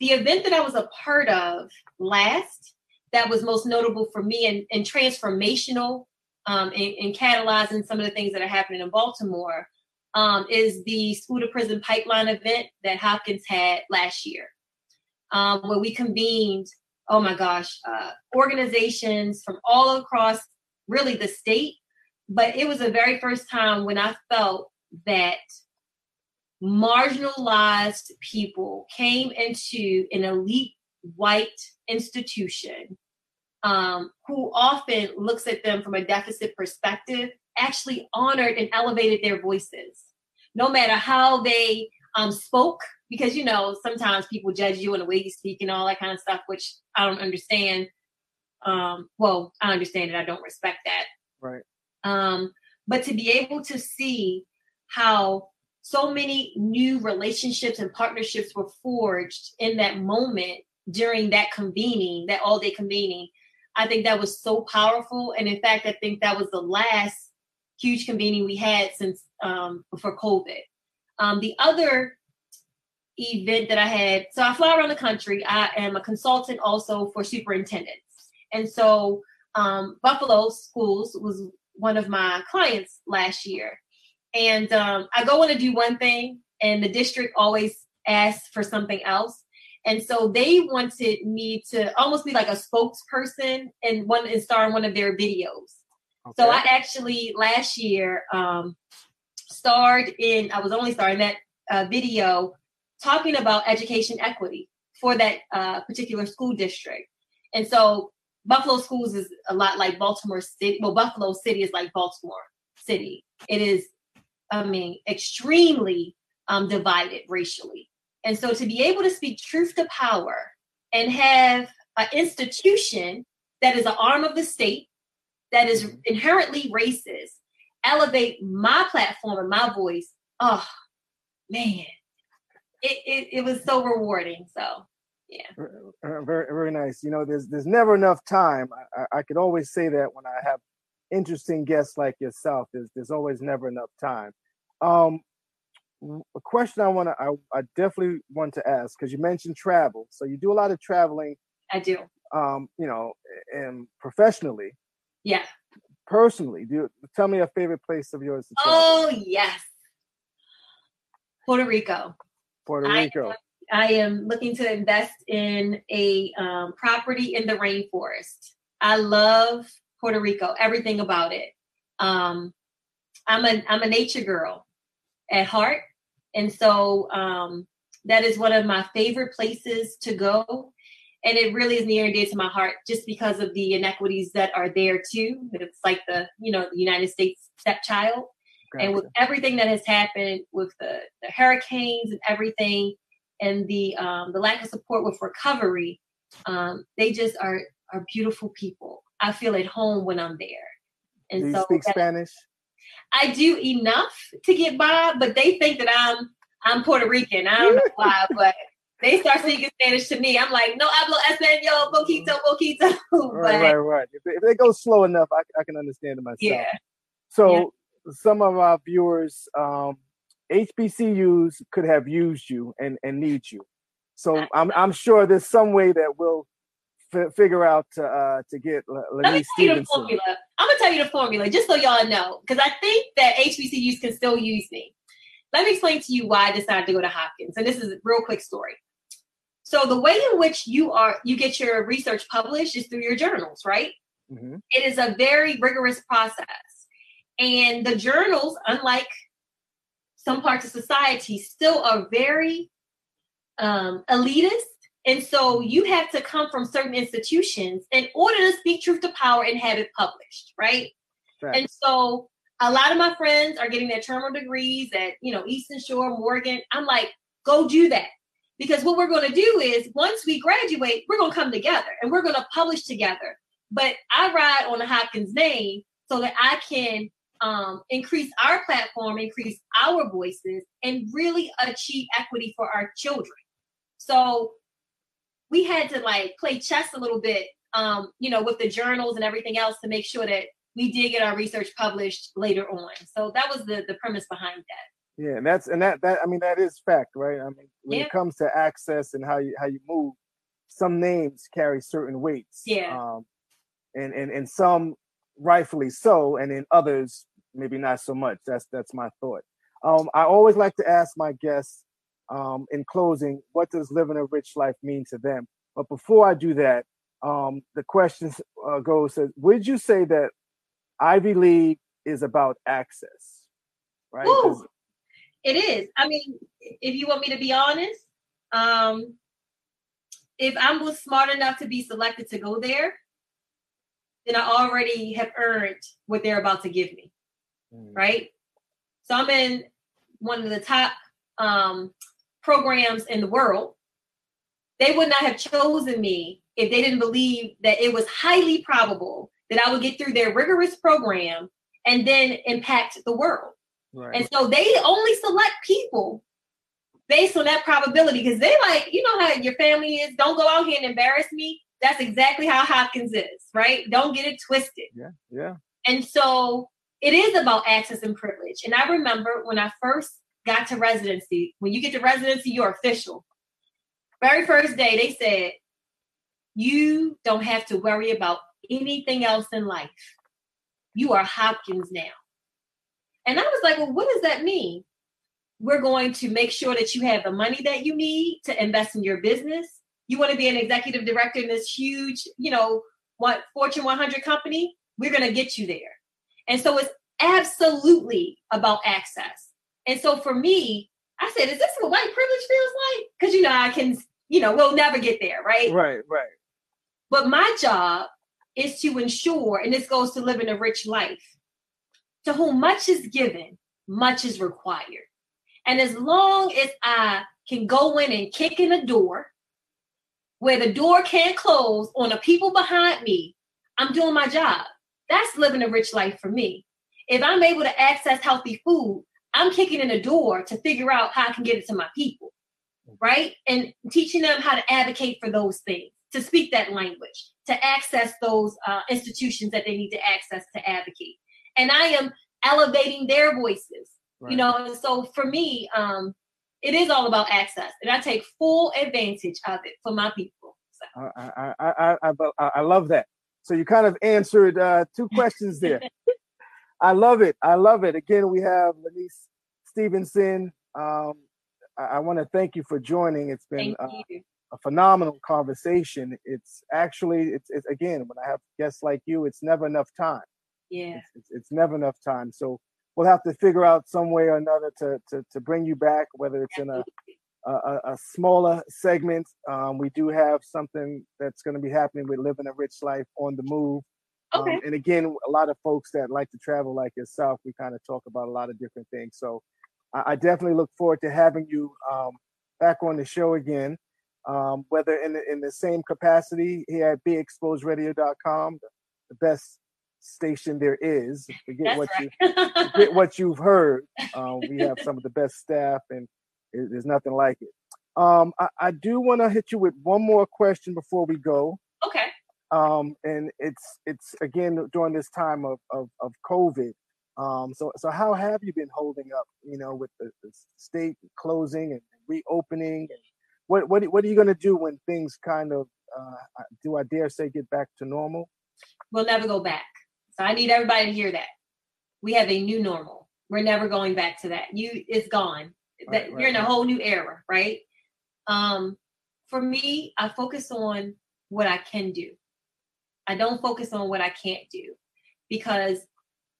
the event that I was a part of last, that was most notable for me and, and transformational um, and, and, catalyzing some of the things that are happening in Baltimore um, is the school to prison pipeline event that Hopkins had last year, um, where we convened, oh my gosh, uh, organizations from all across really the state. But it was the very first time when I felt that marginalized people came into an elite white institution um, who often looks at them from a deficit perspective actually honored and elevated their voices no matter how they um, spoke because you know sometimes people judge you in the way you speak and all that kind of stuff which i don't understand um, well, I understand it. I don't respect that. Right. Um, but to be able to see how so many new relationships and partnerships were forged in that moment during that convening, that all day convening, I think that was so powerful. And in fact, I think that was the last huge convening we had since um, before COVID. Um, the other event that I had, so I fly around the country. I am a consultant also for superintendents. And so um, Buffalo Schools was one of my clients last year. And um, I go in to do one thing, and the district always asks for something else. And so they wanted me to almost be like a spokesperson and one and star in one of their videos. Okay. So I actually last year um, starred in, I was only starring that uh, video talking about education equity for that uh, particular school district. And so Buffalo Schools is a lot like Baltimore City. Well, Buffalo City is like Baltimore City. It is, I mean, extremely um, divided racially. And so to be able to speak truth to power and have an institution that is an arm of the state that is inherently racist elevate my platform and my voice, oh man, it, it, it was so rewarding. So yeah. Very very nice. You know, there's there's never enough time. I, I could always say that when I have interesting guests like yourself. There's there's always never enough time. Um, a question I want to I, I definitely want to ask because you mentioned travel. So you do a lot of traveling. I do. Um, you know, and professionally. Yeah. Personally, do you, tell me a favorite place of yours. To travel? Oh yes, Puerto Rico. Puerto Rico. I, am looking to invest in a um, property in the rainforest. I love Puerto Rico, everything about it. Um, I'm a I'm a nature girl at heart, and so um, that is one of my favorite places to go. And it really is near and dear to my heart, just because of the inequities that are there too. It's like the you know the United States stepchild, gotcha. and with everything that has happened with the, the hurricanes and everything, and the um, the lack of support with recovery, um, they just are are beautiful people. I feel at home when I'm there. And do you so speak Spanish? I do enough to get by, but they think that I'm I'm Puerto Rican. I don't know why, but they start speaking Spanish to me. I'm like, no hablo español, poquito, poquito. right, right, right. If they, if they, go slow enough, I, I can understand it myself. Yeah. So yeah. some of our viewers, um, HBCUs could have used you and, and need you. So I'm I'm sure there's some way that we'll f- figure out to uh, to get L- Let me tell Stevenson. you the formula. I'm gonna tell you the formula just so y'all know, because I think that HBCUs can still use me. Let me explain to you why I decided to go to Hopkins, and this is a real quick story. So the way in which you are you get your research published is through your journals, right? Mm-hmm. It is a very rigorous process, and the journals, unlike some parts of society, still are very um, elitist and so you have to come from certain institutions in order to speak truth to power and have it published, right? right? And so a lot of my friends are getting their terminal degrees at, you know, Eastern Shore, Morgan. I'm like, go do that. Because what we're going to do is once we graduate, we're going to come together and we're going to publish together. But I ride on the Hopkins name so that I can um, increase our platform, increase our voices, and really achieve equity for our children. So we had to like play chess a little bit, um, you know, with the journals and everything else to make sure that we did get our research published later on. So that was the the premise behind that. Yeah, and that's and that that I mean that is fact, right? I mean, when yeah. it comes to access and how you how you move, some names carry certain weights. Yeah. Um, and and and some rightfully so, and in others maybe not so much. That's that's my thought. Um, I always like to ask my guests um, in closing, what does living a rich life mean to them? But before I do that, um, the question uh, goes: Would you say that Ivy League is about access? Right. it is. I mean, if you want me to be honest, um, if I was smart enough to be selected to go there, then I already have earned what they're about to give me. Mm. Right. So I'm in one of the top um, programs in the world, they would not have chosen me if they didn't believe that it was highly probable that I would get through their rigorous program and then impact the world. Right. And so they only select people based on that probability because they like, you know how your family is, don't go out here and embarrass me. That's exactly how Hopkins is, right? Don't get it twisted. Yeah, yeah. And so it is about access and privilege. And I remember when I first got to residency. When you get to residency, you're official. Very first day, they said, You don't have to worry about anything else in life. You are Hopkins now. And I was like, Well, what does that mean? We're going to make sure that you have the money that you need to invest in your business. You want to be an executive director in this huge, you know, what Fortune 100 company? We're going to get you there. And so it's absolutely about access. And so for me, I said, is this what white privilege feels like? Because you know, I can, you know, we'll never get there, right? Right, right. But my job is to ensure, and this goes to living a rich life, to whom much is given, much is required. And as long as I can go in and kick in a door where the door can't close on the people behind me, I'm doing my job. That's living a rich life for me. If I'm able to access healthy food, I'm kicking in a door to figure out how I can get it to my people, right? And teaching them how to advocate for those things, to speak that language, to access those uh, institutions that they need to access to advocate. And I am elevating their voices, right. you know. And so for me, um, it is all about access, and I take full advantage of it for my people. So. I, I, I, I, I love that. So you kind of answered uh, two questions there. I love it. I love it. Again, we have Lanice Stevenson. Um, I, I want to thank you for joining. It's been uh, a phenomenal conversation. It's actually, it's, it's, again, when I have guests like you, it's never enough time. Yeah. It's, it's, it's, never enough time. So we'll have to figure out some way or another to, to, to bring you back, whether it's in a, a, a smaller segment. Um, we do have something that's going to be happening with Living a Rich Life on the Move. Um, okay. Um, and again, a lot of folks that like to travel like yourself, we kind of talk about a lot of different things. So I, I definitely look forward to having you um, back on the show again, um, whether in the, in the same capacity here at BeExposedRadio.com, the, the best station there is. Forget That's what right. you forget what you've heard. Um, we have some of the best staff, and it, there's nothing like it. Um, I, I do want to hit you with one more question before we go. Okay. Um, and it's it's again during this time of of, of COVID. Um, so so how have you been holding up? You know, with the, the state closing and reopening. And what what what are you going to do when things kind of uh, do I dare say get back to normal? We'll never go back. So I need everybody to hear that. We have a new normal. We're never going back to that. You it's gone. That right, right, you're in a whole new era, right? Um, for me, I focus on what I can do. I don't focus on what I can't do because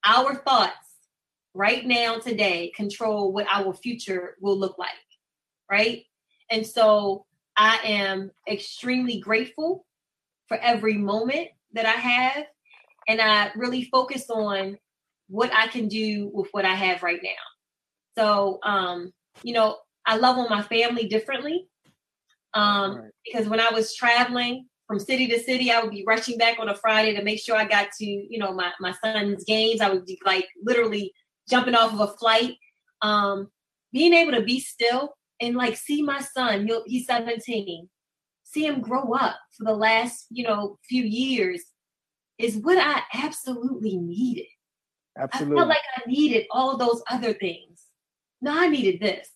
our thoughts right now, today, control what our future will look like, right? And so I am extremely grateful for every moment that I have. And I really focus on what I can do with what I have right now. So, um, you know, I love on my family differently. Um, right. because when I was traveling from city to city, I would be rushing back on a Friday to make sure I got to, you know, my, my son's games. I would be like literally jumping off of a flight. Um, being able to be still and like see my son, he'll, he's 17, see him grow up for the last, you know, few years is what I absolutely needed. Absolutely. I felt like I needed all those other things. No, I needed this.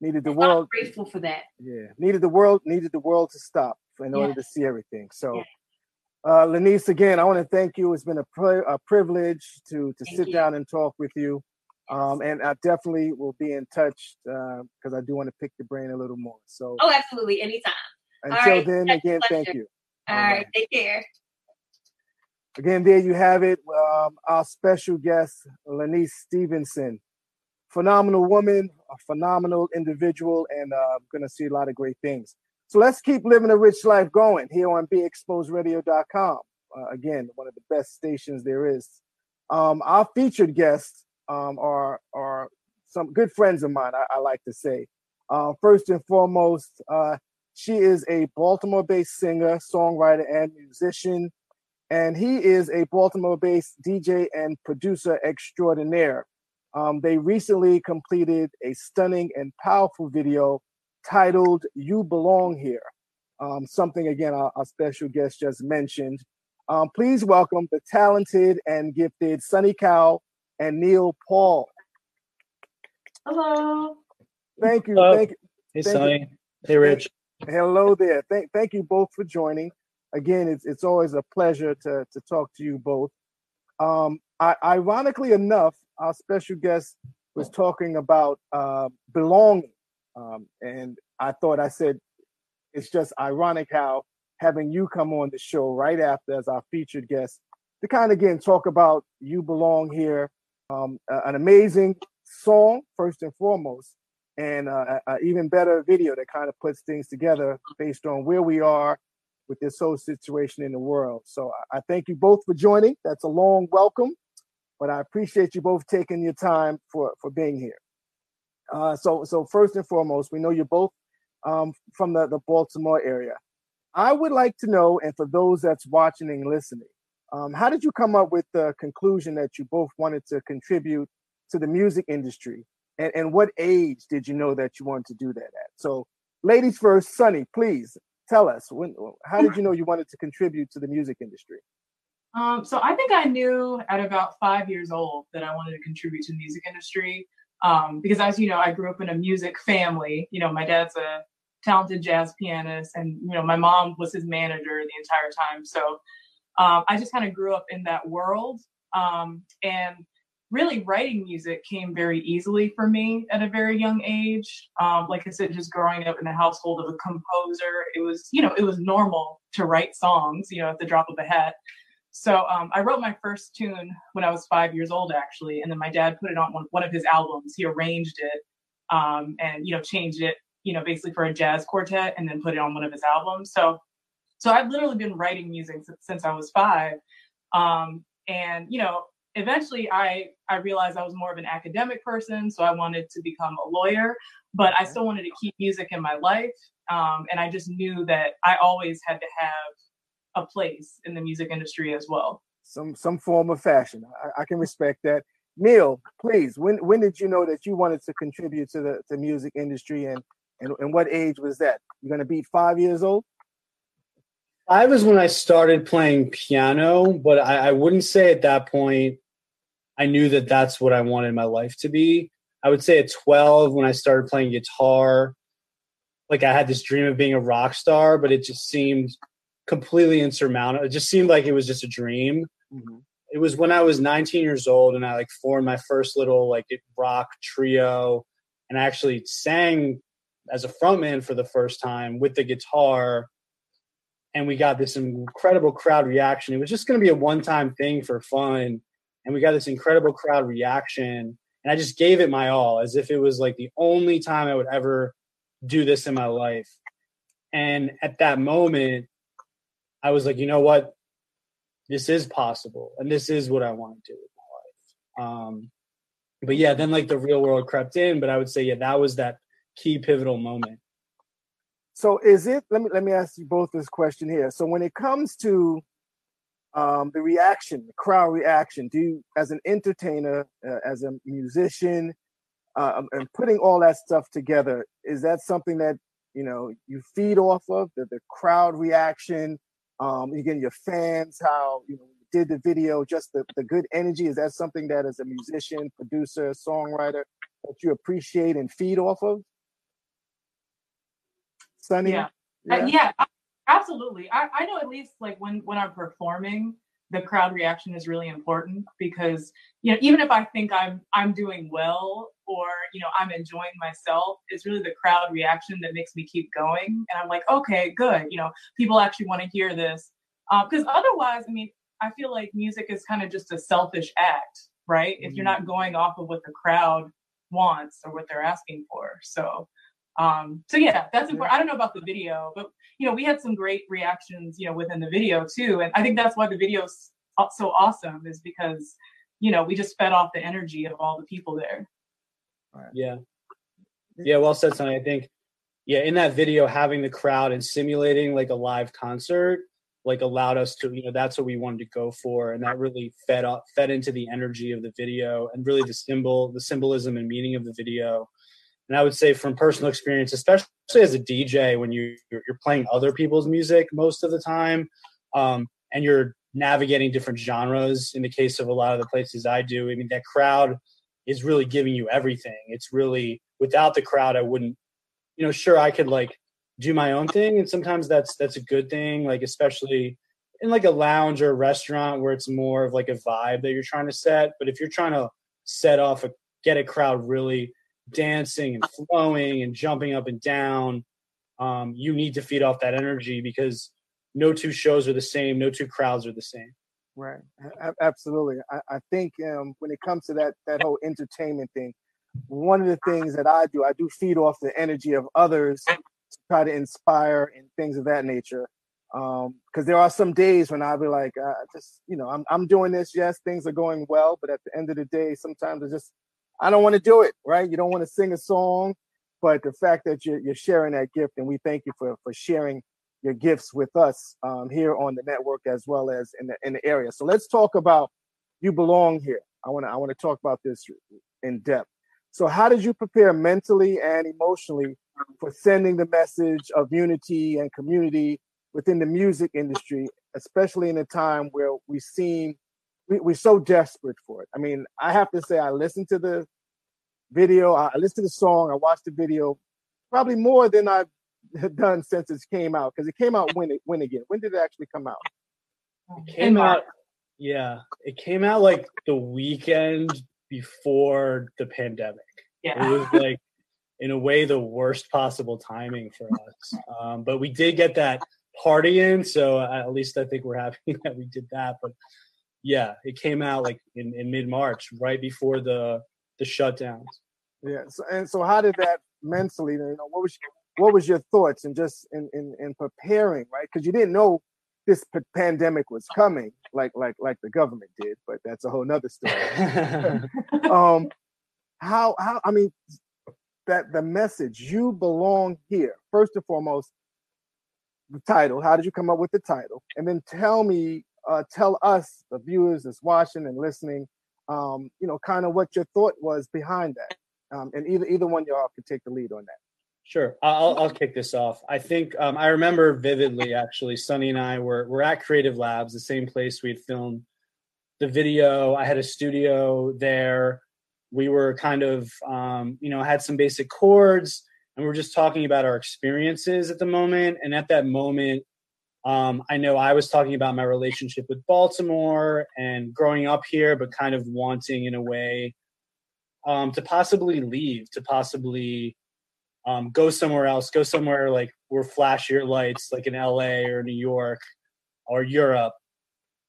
Needed the world. I'm grateful for that. Yeah, needed the world. Needed the world to stop in order to see everything. So, uh, Lanice, again, I want to thank you. It's been a, pri- a privilege to to thank sit you. down and talk with you. Um, and I definitely will be in touch because uh, I do want to pick your brain a little more. So, oh, absolutely, anytime. Until then, again, thank you. All, All right. right, take care. Again, there you have it. Um, our special guest, Lanice Stevenson phenomenal woman, a phenomenal individual, and uh, going to see a lot of great things. So let's keep living a rich life going here on BeExposedRadio.com. Uh, again, one of the best stations there is. Um, our featured guests um, are are some good friends of mine. I, I like to say. Uh, first and foremost, uh, she is a Baltimore-based singer, songwriter, and musician, and he is a Baltimore-based DJ and producer extraordinaire. Um, they recently completed a stunning and powerful video titled You Belong Here. Um, something, again, our, our, special guest just mentioned. Um, please welcome the talented and gifted Sunny Cow and Neil Paul. Hello. Thank you. Hello. Thank you. Hey, thank Sunny. You. Hey, Rich. Hello there. Thank, thank you both for joining. Again, it's, it's always a pleasure to, to talk to you both. Um, I, ironically enough, our special guest was talking about uh, belonging. Um, and I thought I said, it's just ironic how having you come on the show right after as our featured guest to kind of again talk about you belong here. um, an amazing song first and foremost, and uh, an even better video that kind of puts things together based on where we are with this whole situation in the world. So I thank you both for joining. That's a long welcome, but I appreciate you both taking your time for for being here. Uh, so so first and foremost, we know you're both um, from the, the Baltimore area. I would like to know, and for those that's watching and listening, um, how did you come up with the conclusion that you both wanted to contribute to the music industry? And, and what age did you know that you wanted to do that at? So, ladies first, Sunny, please tell us when. How did you know you wanted to contribute to the music industry? Um, so I think I knew at about five years old that I wanted to contribute to the music industry um, because, as you know, I grew up in a music family. You know, my dad's a talented jazz pianist, and you know, my mom was his manager the entire time. So um, I just kind of grew up in that world. Um, and really, writing music came very easily for me at a very young age. Um, like I said, just growing up in the household of a composer, it was, you know, it was normal to write songs, you know, at the drop of a hat. So um, I wrote my first tune when I was five years old, actually, and then my dad put it on one, one of his albums. He arranged it um, and you know changed it, you know, basically for a jazz quartet, and then put it on one of his albums. So so I've literally been writing music since, since I was five. Um, and, you know, eventually I, I realized I was more of an academic person. So I wanted to become a lawyer, but I still wanted to keep music in my life. Um, and I just knew that I always had to have a place in the music industry as well. Some some form of fashion. I, I can respect that. Neil, please, when when did you know that you wanted to contribute to the, the music industry and, and and what age was that? You're gonna be five years old? Five was when I started playing piano, but I, I wouldn't say at that point I knew that that's what I wanted my life to be. I would say at 12 when I started playing guitar, like I had this dream of being a rock star, but it just seemed completely insurmountable. It just seemed like it was just a dream. Mm-hmm. It was when I was 19 years old and I like formed my first little like rock trio and I actually sang as a frontman for the first time with the guitar and we got this incredible crowd reaction. It was just going to be a one-time thing for fun, and we got this incredible crowd reaction. And I just gave it my all, as if it was like the only time I would ever do this in my life. And at that moment, I was like, you know what, this is possible, and this is what I want to do with my life. Um, but yeah, then like the real world crept in. But I would say, yeah, that was that key pivotal moment. So is it? Let me let me ask you both this question here. So when it comes to um, the reaction, the crowd reaction, do you, as an entertainer, uh, as a musician, uh, um, and putting all that stuff together, is that something that you know you feed off of the, the crowd reaction? Um, again, your fans, how you know did the video, just the, the good energy. Is that something that, as a musician, producer, songwriter, that you appreciate and feed off of? Sunny? Yeah. Yeah, uh, yeah absolutely. I, I know at least like when when I'm performing, the crowd reaction is really important because you know even if I think I'm I'm doing well or you know I'm enjoying myself, it's really the crowd reaction that makes me keep going. And I'm like, okay, good. You know, people actually want to hear this because um, otherwise, I mean, I feel like music is kind of just a selfish act, right? Mm-hmm. If you're mm-hmm. not going off of what the crowd wants or what they're asking for, so um, so yeah, that's important. I don't know about the video, but you know, we had some great reactions, you know, within the video too. And I think that's why the video's so awesome is because, you know, we just fed off the energy of all the people there. Yeah. Yeah, well said, Sunny. I think, yeah, in that video, having the crowd and simulating like a live concert, like allowed us to, you know, that's what we wanted to go for. And that really fed up, fed into the energy of the video and really the symbol, the symbolism and meaning of the video and I would say from personal experience, especially as a DJ, when you you're playing other people's music most of the time, um, and you're navigating different genres. In the case of a lot of the places I do, I mean that crowd is really giving you everything. It's really without the crowd, I wouldn't. You know, sure I could like do my own thing, and sometimes that's that's a good thing. Like especially in like a lounge or a restaurant where it's more of like a vibe that you're trying to set. But if you're trying to set off a get a crowd really dancing and flowing and jumping up and down, um, you need to feed off that energy because no two shows are the same, no two crowds are the same. Right. absolutely. I, I think um, when it comes to that that whole entertainment thing, one of the things that I do, I do feed off the energy of others to try to inspire and things of that nature. Because um, there are some days when I'll be like, uh, just you know, I'm I'm doing this. Yes, things are going well, but at the end of the day, sometimes it's just I don't want to do it. Right? You don't want to sing a song, but the fact that you're you're sharing that gift, and we thank you for for sharing your gifts with us um, here on the network as well as in the in the area. So let's talk about you belong here. I want to I want to talk about this in depth. So how did you prepare mentally and emotionally for sending the message of unity and community within the music industry, especially in a time where we seem we, we're so desperate for it. I mean, I have to say I listened to the video, I listened to the song, I watched the video probably more than I've done since it came out because it came out when it when again when did it actually come out? It came out yeah it came out like the weekend before the pandemic. Yeah. It was like in a way the worst possible timing for us. Um, but we did get that party in so at least i think we're happy that we did that but yeah it came out like in, in mid-march right before the the shutdowns yeah so, and so how did that mentally you know what was what was your thoughts and just in, in, in preparing, right? Because you didn't know this p- pandemic was coming, like like like the government did, but that's a whole nother story. um, how how I mean that the message you belong here first and foremost. The title. How did you come up with the title? And then tell me, uh, tell us, the viewers that's watching and listening, um, you know, kind of what your thought was behind that. Um, and either either one y'all could take the lead on that. Sure, I'll I'll kick this off. I think um, I remember vividly. Actually, Sunny and I were were at Creative Labs, the same place we had filmed the video. I had a studio there. We were kind of um, you know had some basic chords, and we are just talking about our experiences at the moment. And at that moment, um, I know I was talking about my relationship with Baltimore and growing up here, but kind of wanting in a way um, to possibly leave, to possibly um, go somewhere else, go somewhere like where flashier lights, like in LA or New York or Europe,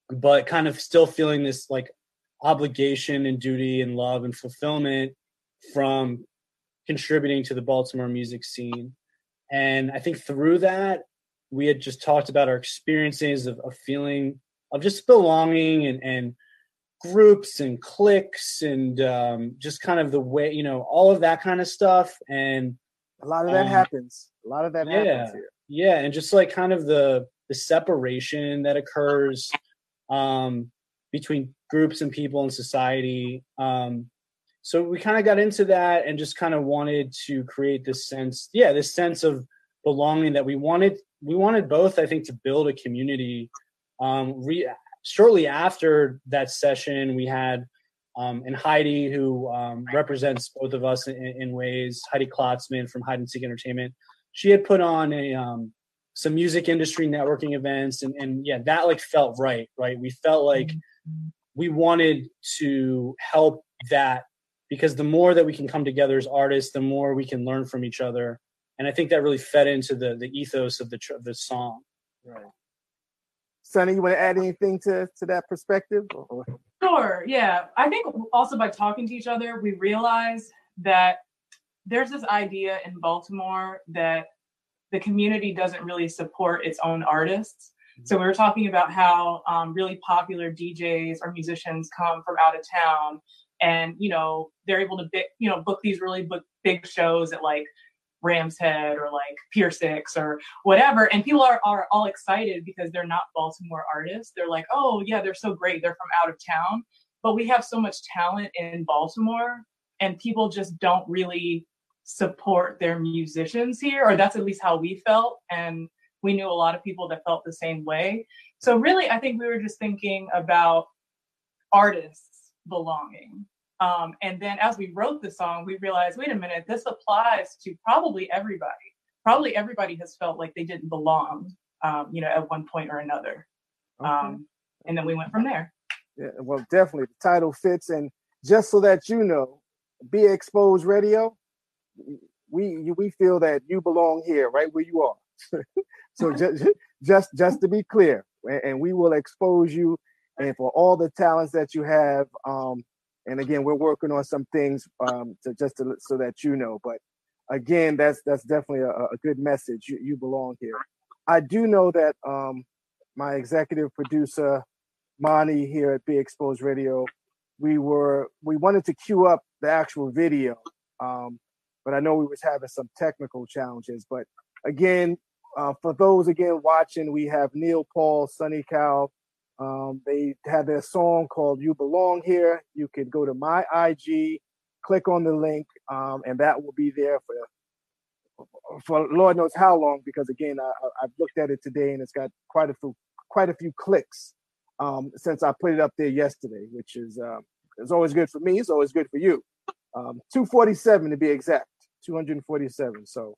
but kind of still feeling this like obligation and duty and love and fulfillment from contributing to the Baltimore music scene. And I think through that, we had just talked about our experiences of, of feeling of just belonging and, and groups and cliques and um, just kind of the way, you know, all of that kind of stuff. And a lot of that um, happens. A lot of that yeah, happens here. Yeah, and just like kind of the the separation that occurs um, between groups and people in society. Um, so we kind of got into that and just kind of wanted to create this sense, yeah, this sense of belonging that we wanted. We wanted both, I think, to build a community. Um, re- shortly after that session, we had um, and Heidi, who um, represents both of us in, in, ways, Heidi Klotzman from Hide and Seek Entertainment, she had put on a um, some music industry networking events, and, and yeah, that like felt right, right? We felt like we wanted to help that because the more that we can come together as artists, the more we can learn from each other, and I think that really fed into the the ethos of the of the song. Right. Sunny, you want to add anything to to that perspective? Sure. Yeah. I think also by talking to each other, we realize that there's this idea in Baltimore that the community doesn't really support its own artists. Mm-hmm. So we were talking about how um, really popular DJs or musicians come from out of town, and you know they're able to big, you know book these really book, big shows at like Ram's Head or like Pier Six or whatever. And people are, are all excited because they're not Baltimore artists. They're like, oh, yeah, they're so great. They're from out of town. But we have so much talent in Baltimore, and people just don't really support their musicians here, or that's at least how we felt. And we knew a lot of people that felt the same way. So, really, I think we were just thinking about artists belonging um, and then as we wrote the song, we realized, wait a minute, this applies to probably everybody. Probably everybody has felt like they didn't belong, um, you know, at one point or another. Okay. Um, and then we went from there. Yeah, well, definitely the title fits. And just so that you know, Be Exposed Radio, we we feel that you belong here, right where you are. so just just just to be clear, and we will expose you and for all the talents that you have. Um, and again, we're working on some things um, to just to, so that you know. But again, that's that's definitely a, a good message. You, you belong here. I do know that um, my executive producer, Monty, here at Be Exposed Radio, we were we wanted to queue up the actual video, um, but I know we was having some technical challenges. But again, uh, for those again watching, we have Neil Paul, Sunny Cal. Um, they have their song called "You Belong Here." You can go to my IG, click on the link, um, and that will be there for for Lord knows how long. Because again, I, I've looked at it today, and it's got quite a few quite a few clicks um, since I put it up there yesterday, which is uh, it's always good for me. It's always good for you. Um, 247 to be exact, 247. So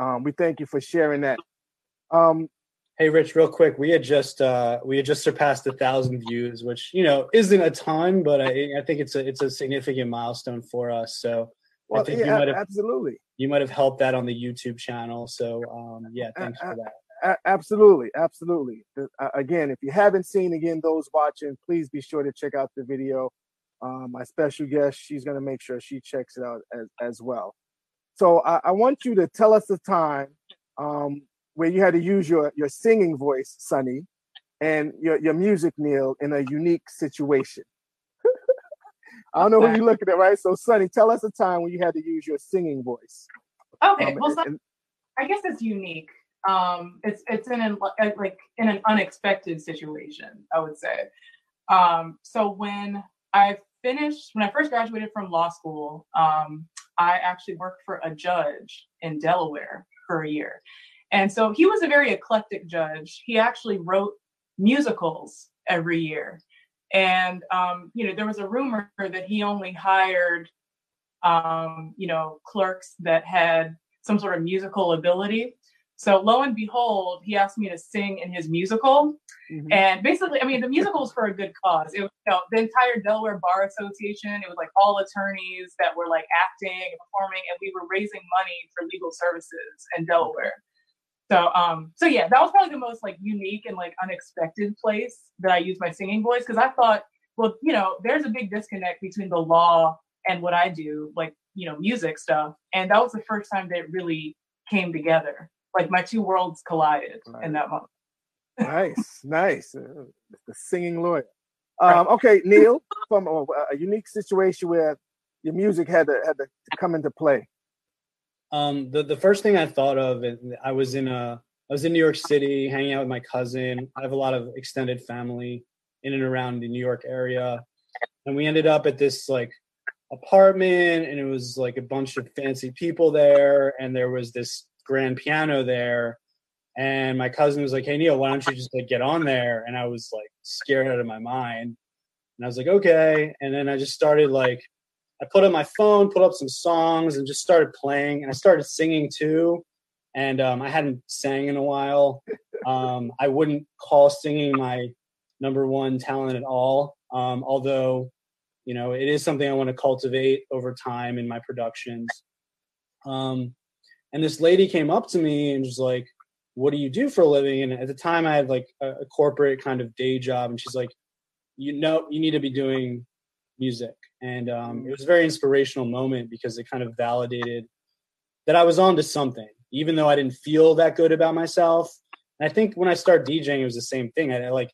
um, we thank you for sharing that. Um, hey, Rich, real quick, we had just uh, we had just surpassed a thousand views, which you know isn't a ton, but I, I think it's a it's a significant milestone for us. So well, I think yeah, you might have absolutely you might have helped that on the YouTube channel. So um, yeah, thanks for that absolutely, absolutely. Uh, again, if you haven't seen again those watching, please be sure to check out the video. Um, my special guest, she's going to make sure she checks it out as, as well. So I, I want you to tell us the time um, where you had to use your your singing voice, Sunny, and your your music, Neil, in a unique situation. I don't know who you're looking at, right? So, Sunny, tell us a time when you had to use your singing voice. Okay, um, well, and, I guess it's unique um, it's it's in an like in an unexpected situation, I would say. Um, so when I finished, when I first graduated from law school, um, I actually worked for a judge in Delaware for a year, and so he was a very eclectic judge. He actually wrote musicals every year, and um, you know there was a rumor that he only hired um, you know clerks that had some sort of musical ability so lo and behold, he asked me to sing in his musical. Mm-hmm. And basically, I mean, the musical was for a good cause. It was you know, the entire Delaware Bar Association. It was like all attorneys that were like acting and performing, and we were raising money for legal services in Delaware. So, um, so yeah, that was probably the most like unique and like unexpected place that I used my singing voice because I thought, well, you know, there's a big disconnect between the law and what I do, like you know, music stuff, and that was the first time that it really came together like my two worlds collided right. in that moment. nice, nice. Uh, the singing lawyer. Um, okay, Neil, from a, a, unique situation where your music had to had to come into play. Um, the the first thing I thought of, I was in a I was in New York City, hanging out with my cousin. I have a lot of extended family in and around the New York area, and we ended up at this like apartment, and it was like a bunch of fancy people there, and there was this grand piano there. And my cousin was like hey neil why don't you just like get on there? And i was like scared out of my mind. And i was like okay. And then i just started like i put up my phone put up some songs and just started playing and i started singing too and um, i hadn't sang in a while um, i wouldn't call singing my number one talent at all um, although you know it is something i want to cultivate over time in my productions um, and this lady came up to me and was like, What do you do for a living? And at the time, I had like a, a corporate kind of day job. And she's like, You know, you need to be doing music. And um, it was a very inspirational moment because it kind of validated that I was on to something, even though I didn't feel that good about myself. And I think when I started DJing, it was the same thing. I, I like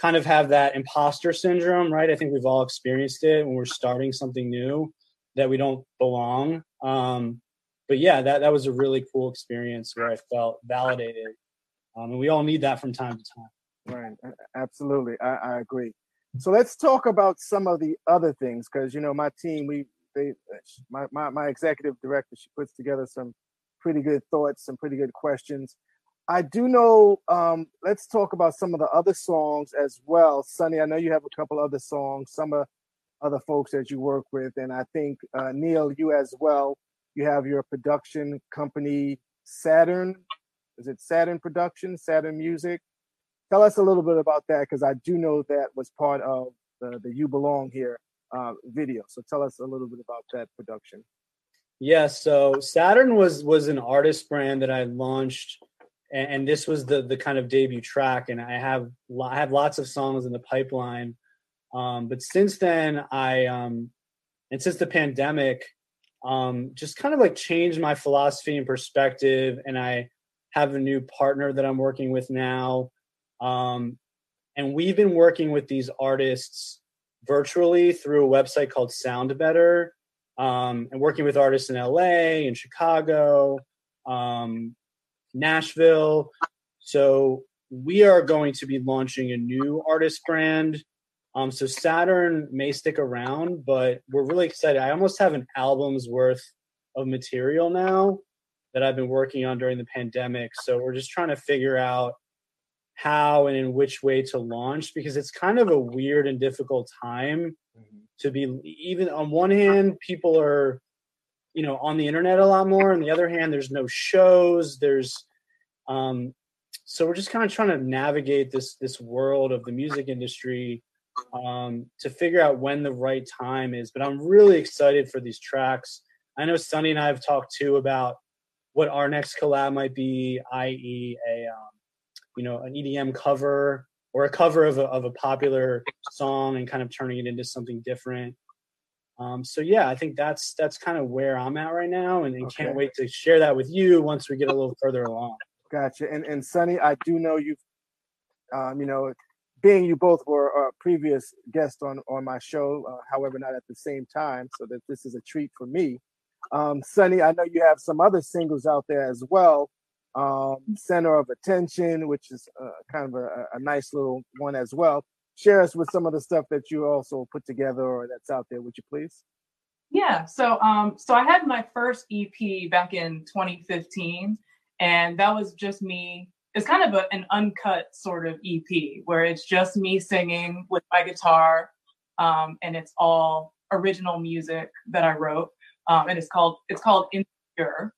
kind of have that imposter syndrome, right? I think we've all experienced it when we're starting something new that we don't belong. Um, but yeah, that that was a really cool experience where I felt validated, um, and we all need that from time to time. Right, absolutely, I, I agree. So let's talk about some of the other things because you know my team, we they my, my my executive director, she puts together some pretty good thoughts, some pretty good questions. I do know. Um, let's talk about some of the other songs as well. Sunny, I know you have a couple other songs. Some of other folks that you work with, and I think uh, Neil, you as well you have your production company Saturn. Is it Saturn Production, Saturn Music? Tell us a little bit about that because I do know that was part of the, the You Belong Here uh, video. So tell us a little bit about that production. Yeah, so Saturn was was an artist brand that I launched and, and, this was the the kind of debut track. And I have I have lots of songs in the pipeline. Um, but since then, I um, and since the pandemic, um, just kind of like changed my philosophy and perspective. And I have a new partner that I'm working with now. Um, and we've been working with these artists virtually through a website called SoundBetter, um, and working with artists in LA and Chicago, um, Nashville. So we are going to be launching a new artist brand. Um, so Saturn may stick around, but we're really excited. I almost have an album's worth of material now that I've been working on during the pandemic. So we're just trying to figure out how and in which way to launch because it's kind of a weird and difficult time mm-hmm. to be even on one hand people are you know on the internet a lot more. On the other hand there's no shows. There's um so we're just kind of trying to navigate this this world of the music industry um to figure out when the right time is. But i'm really excited for these tracks. I know sunny and i have talked too about what our next collab might be i.e a um, you know an EDM cover or a cover of a, of a popular song and kind of turning it into something different. Um, so yeah, I think that's that's kind of where I'm at right now, and, and okay. can't wait to share that with you once we get a little further along. Gotcha. And and Sunny, I do know you've, um, you know, being you both were a previous guest on on my show, uh, however, not at the same time, so that this is a treat for me. Um, Sunny, I know you have some other singles out there as well um, Center of Attention, which is uh, kind of a, a, nice little one as well. Share us with some of the stuff that you also put together or that's out there, would you please? Yeah, so um, so I had my first EP back in 2015, and that was just me. It's kind of a, an uncut sort of EP where it's just me singing with my guitar, um, and it's all original music that I wrote, um, and it's called it's called Insecure.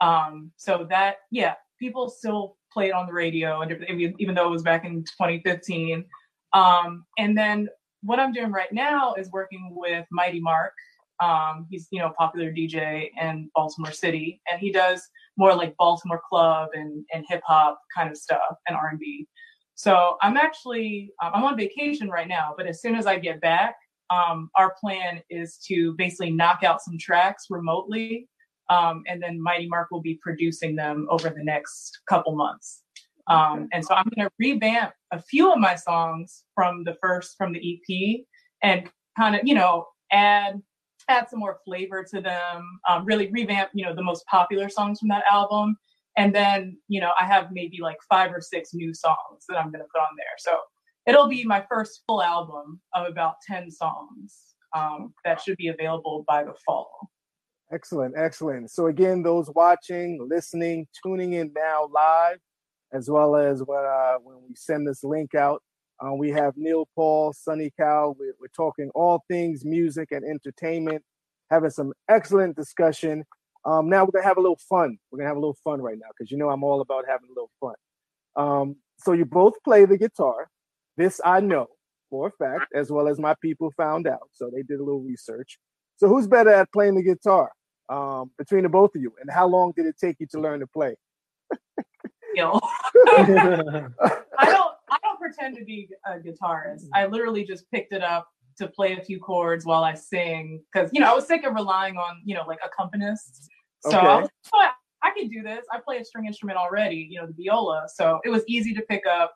Um, so that, yeah, people still play it on the radio, and even though it was back in 2015. Um, and then what I'm doing right now is working with Mighty Mark. Um, he's you know a popular DJ in Baltimore City, and he does more like Baltimore club and and hip hop kind of stuff and R&B. So I'm actually um, I'm on vacation right now, but as soon as I get back, um, our plan is to basically knock out some tracks remotely um, and then Mighty Mark will be producing them over the next couple months. Um, and so I'm going to revamp a few of my songs from the first from the EP and kind of you know add add some more flavor to them. Um, really revamp you know the most popular songs from that album, and then you know I have maybe like five or six new songs that I'm going to put on there. So it'll be my first full album of about ten songs um, that should be available by the fall. Excellent, excellent. So again, those watching, listening, tuning in now live, as well as when uh, when we send this link out, uh, we have Neil Paul, Sunny Cal. We're, we're, talking all things music and entertainment, having some excellent discussion. Um, now we're gonna have a little fun. We're gonna have a little fun right now because you know I'm all about having a little fun. Um, so you both play the guitar. This I know for a fact, as well as my people found out. So they did a little research. So who's better at playing the guitar? Um, between the both of you? And how long did it take you to learn to play? Yo. I don't I don't pretend to be a guitarist. I literally just picked it up to play a few chords while I sing because you know I was sick of relying on you know like accompanists. So okay. I, was, I can do this. I play a string instrument already, you know, the viola. So it was easy to pick up.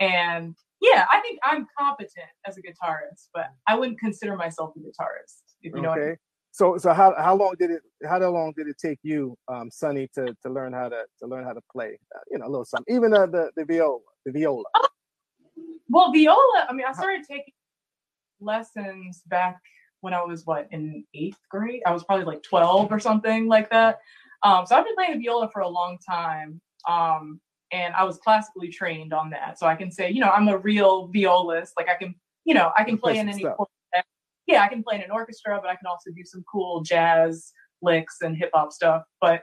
And yeah, I think I'm competent as a guitarist, but I wouldn't consider myself a guitarist. If you know what I mean. So so how how long did it how long did it take you, um, Sunny, to to learn how to to learn how to play? Uh, you know, a little something. Even uh, the the viola, the viola. Oh, well, viola. I mean, I started taking lessons back when I was what in eighth grade. I was probably like twelve or something like that. Um, so I've been playing the viola for a long time. Um, and I was classically trained on that, so I can say, you know, I'm a real violist. Like I can, you know, I can play in any yeah, I can play in an orchestra, but I can also do some cool jazz licks and hip hop stuff. But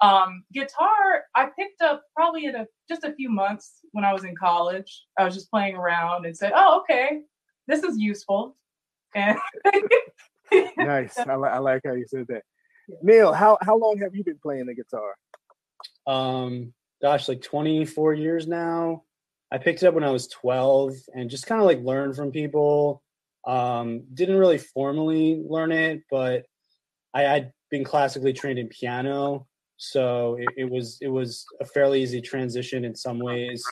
um, guitar, I picked up probably in a just a few months when I was in college. I was just playing around and said, "Oh, okay, this is useful." And nice. I, li- I like how you said that. Yeah. Neil, how how long have you been playing the guitar? Um, gosh, like 24 years now. I picked it up when I was 12 and just kind of like learned from people. Um, didn't really formally learn it, but I had been classically trained in piano, so it, it was it was a fairly easy transition in some ways.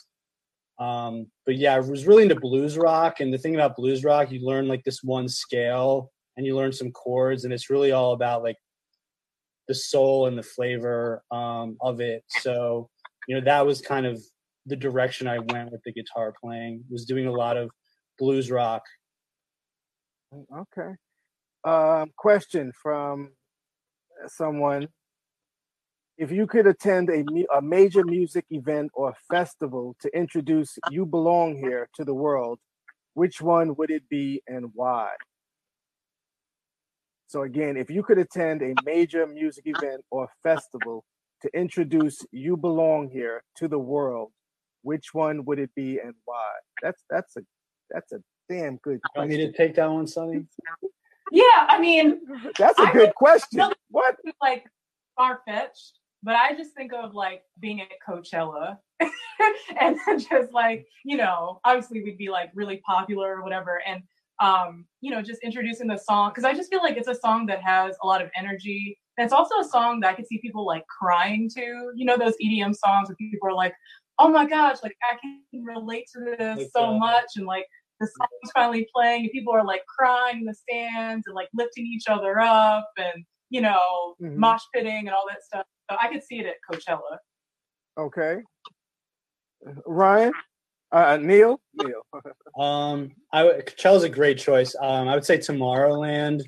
Um, but yeah, I was really into blues rock, and the thing about blues rock, you learn like this one scale, and you learn some chords, and it's really all about like the soul and the flavor um, of it. So you know that was kind of the direction I went with the guitar playing. Was doing a lot of blues rock. Okay. Um, question from someone if you could attend a, a major music event or festival to introduce You Belong Here to the world, which one would it be and why? So, again, if you could attend a major music event or festival to introduce You Belong Here to the world, which one would it be and why? That's that's a that's a damn good question. Want me to take that one, Sunny? Yeah, I mean, that's a I good question. What? Like far fetched, but I just think of like being at Coachella and just like, you know, obviously we'd be like really popular or whatever. And, um, you know, just introducing the song. Cause I just feel like it's a song that has a lot of energy. And it's also a song that I could see people like crying to, you know, those EDM songs where people are like, oh my gosh, like I can relate to this like so that. much. And like the song's finally playing and people are like crying in the stands and like lifting each other up and, you know, mm-hmm. mosh pitting and all that stuff. So I could see it at Coachella. Okay. Ryan, uh, Neil, Neil. um, I Coachella's a great choice. Um, I would say Tomorrowland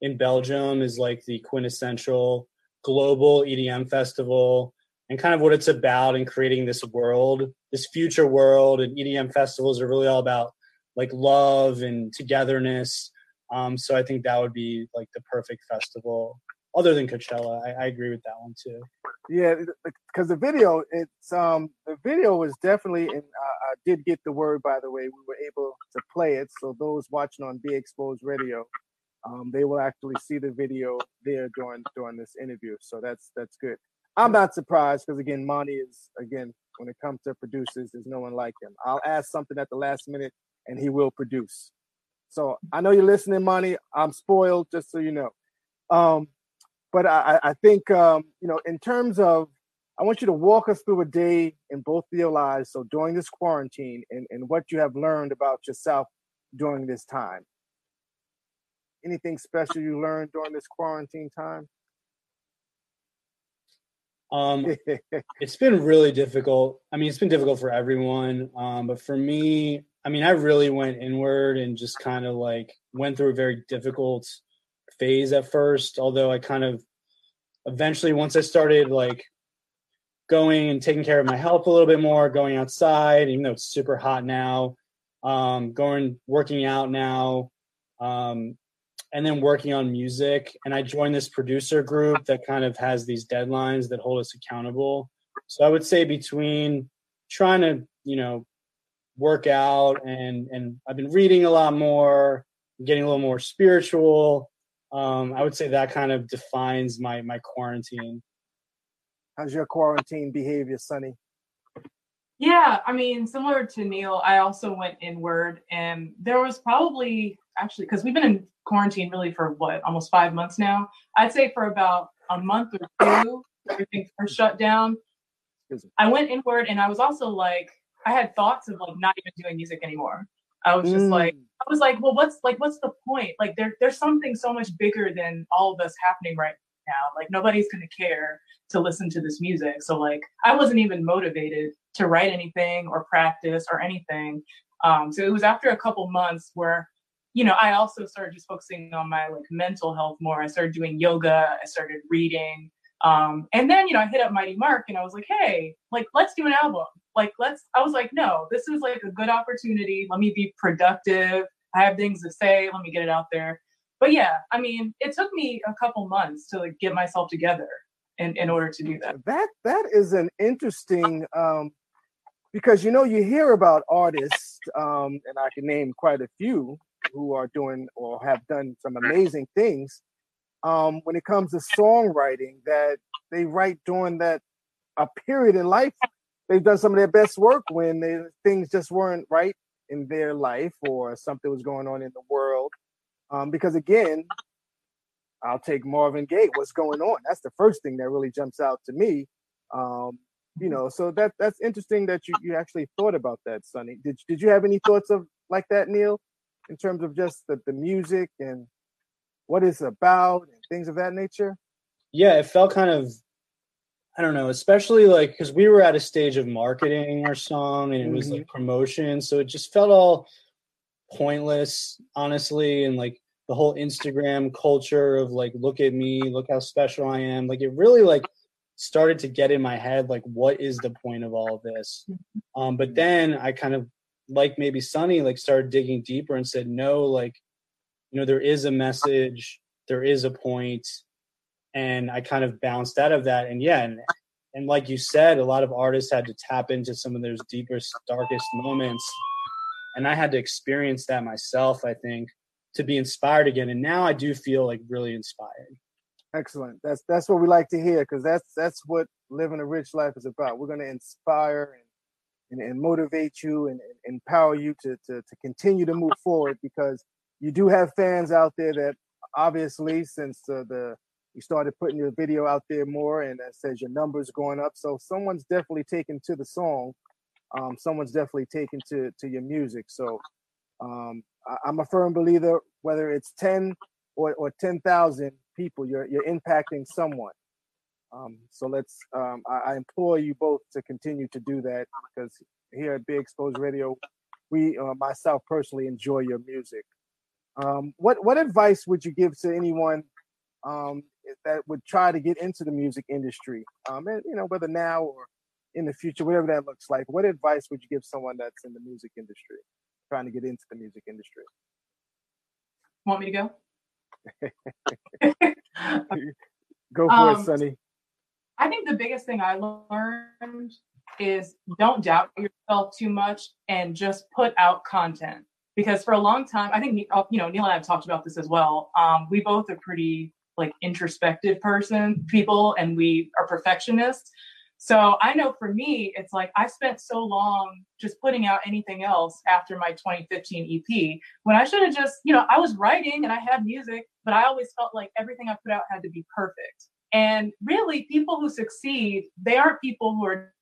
in Belgium is like the quintessential global EDM festival and kind of what it's about in creating this world, this future world. And EDM festivals are really all about like love and togetherness. Um, so I think that would be like the perfect festival other than Coachella. I, I agree with that one too. Yeah, because the video, it's um the video was definitely, and uh, I did get the word by the way. We were able to play it, so those watching on Be Exposed Radio, um, they will actually see the video there during during this interview. So that's that's good. I'm not surprised because again, Monty is again when it comes to producers, there's no one like him. I'll ask something at the last minute, and he will produce. So I know you're listening, Monty. I'm spoiled, just so you know. Um, but I, I think um, you know, in terms of, I want you to walk us through a day in both of your lives. So during this quarantine, and, and what you have learned about yourself during this time. Anything special you learned during this quarantine time? Um, it's been really difficult. I mean, it's been difficult for everyone. Um, but for me, I mean, I really went inward and just kind of like went through a very difficult phase at first, although I kind of eventually once I started like going and taking care of my health a little bit more, going outside, even though it's super hot now, um, going working out now, um, and then working on music. And I joined this producer group that kind of has these deadlines that hold us accountable. So I would say between trying to, you know, work out and and I've been reading a lot more, getting a little more spiritual, um, I would say that kind of defines my my quarantine. How's your quarantine behavior, Sunny? Yeah, I mean, similar to Neil, I also went inward, and there was probably actually because we've been in quarantine really for what almost five months now. I'd say for about a month or two, everything first shut down. I went inward, and I was also like, I had thoughts of like not even doing music anymore. I was just mm. like, I was like, well, what's like, what's the point? Like, there, there's something so much bigger than all of us happening right now. Like, nobody's gonna care to listen to this music. So, like, I wasn't even motivated to write anything or practice or anything. Um, so it was after a couple months where, you know, I also started just focusing on my like mental health more. I started doing yoga. I started reading. Um, and then, you know, I hit up Mighty Mark and I was like, hey, like, let's do an album. Like, let's, I was like, no, this is like a good opportunity. Let me be productive. I have things to say. Let me get it out there. But yeah, I mean, it took me a couple months to like get myself together in, in order to do that. That, that is an interesting, um, because, you know, you hear about artists, um, and I can name quite a few who are doing or have done some amazing things um, when it comes to songwriting that they write during that a period in life they've done some of their best work when they, things just weren't right in their life or something was going on in the world. Um, because again, I'll take Marvin Gaye. What's going on? That's the first thing that really jumps out to me. Um, you know, so that that's interesting that you, you actually thought about that, Sunny. Did did you have any thoughts of like that, Neil, in terms of just the, the music and what it's about and things of that nature? Yeah, it felt kind of I don't know, especially like because we were at a stage of marketing our song and it was Mm-hmm. like promotion, so it just felt all pointless, honestly, and like the whole Instagram culture of like, look at me, look how special I am. Like it really like started to get in my head, like, what is the point of all of this? Um, but then I kind of like maybe Sunny like started digging deeper and said, no, like, you know, there is a message, there is a point, and I kind of bounced out of that. And yeah, and and like you said, a lot of artists had to tap into some of those deepest, darkest moments, and I had to experience that myself. I think to be inspired again, and now I do feel like really inspired. Excellent. That's that's what we like to hear because that's that's what living a rich life is about. We're going to inspire and, and and motivate you and, and empower you to, to to continue to move forward because you do have fans out there that obviously since uh, the you started putting your video out there more and it says your numbers going up so someone's definitely taken to the song. Um, someone's definitely taken to to your music so um, I, i'm a firm believer whether it's 10 or, or 10,000 people you're you're impacting someone. Um, so let's um, I, I implore you both to continue to do that because here at Be Exposed Radio we uh, myself personally enjoy your music um, what what advice would you give to anyone um, that would try to get into the music industry? Um, and you know whether now or in the future, whatever that looks like. What advice would you give someone that's in the music industry, trying to get into the music industry? Want me to go? Go for Um, it, Sunny. I think the biggest thing I learned is don't doubt yourself too much and just put out content. Because for a long time, I think uh, you know Neil and I have talked about this as well. Um, we both are pretty like introspective person people, and we are perfectionists. So I know for me, it's like I spent so long just putting out anything else after my 2015 EP when I should have just, you know, I was writing and I had music, but I always felt like everything I put out had to be perfect. And really, people who succeed, they aren't people who are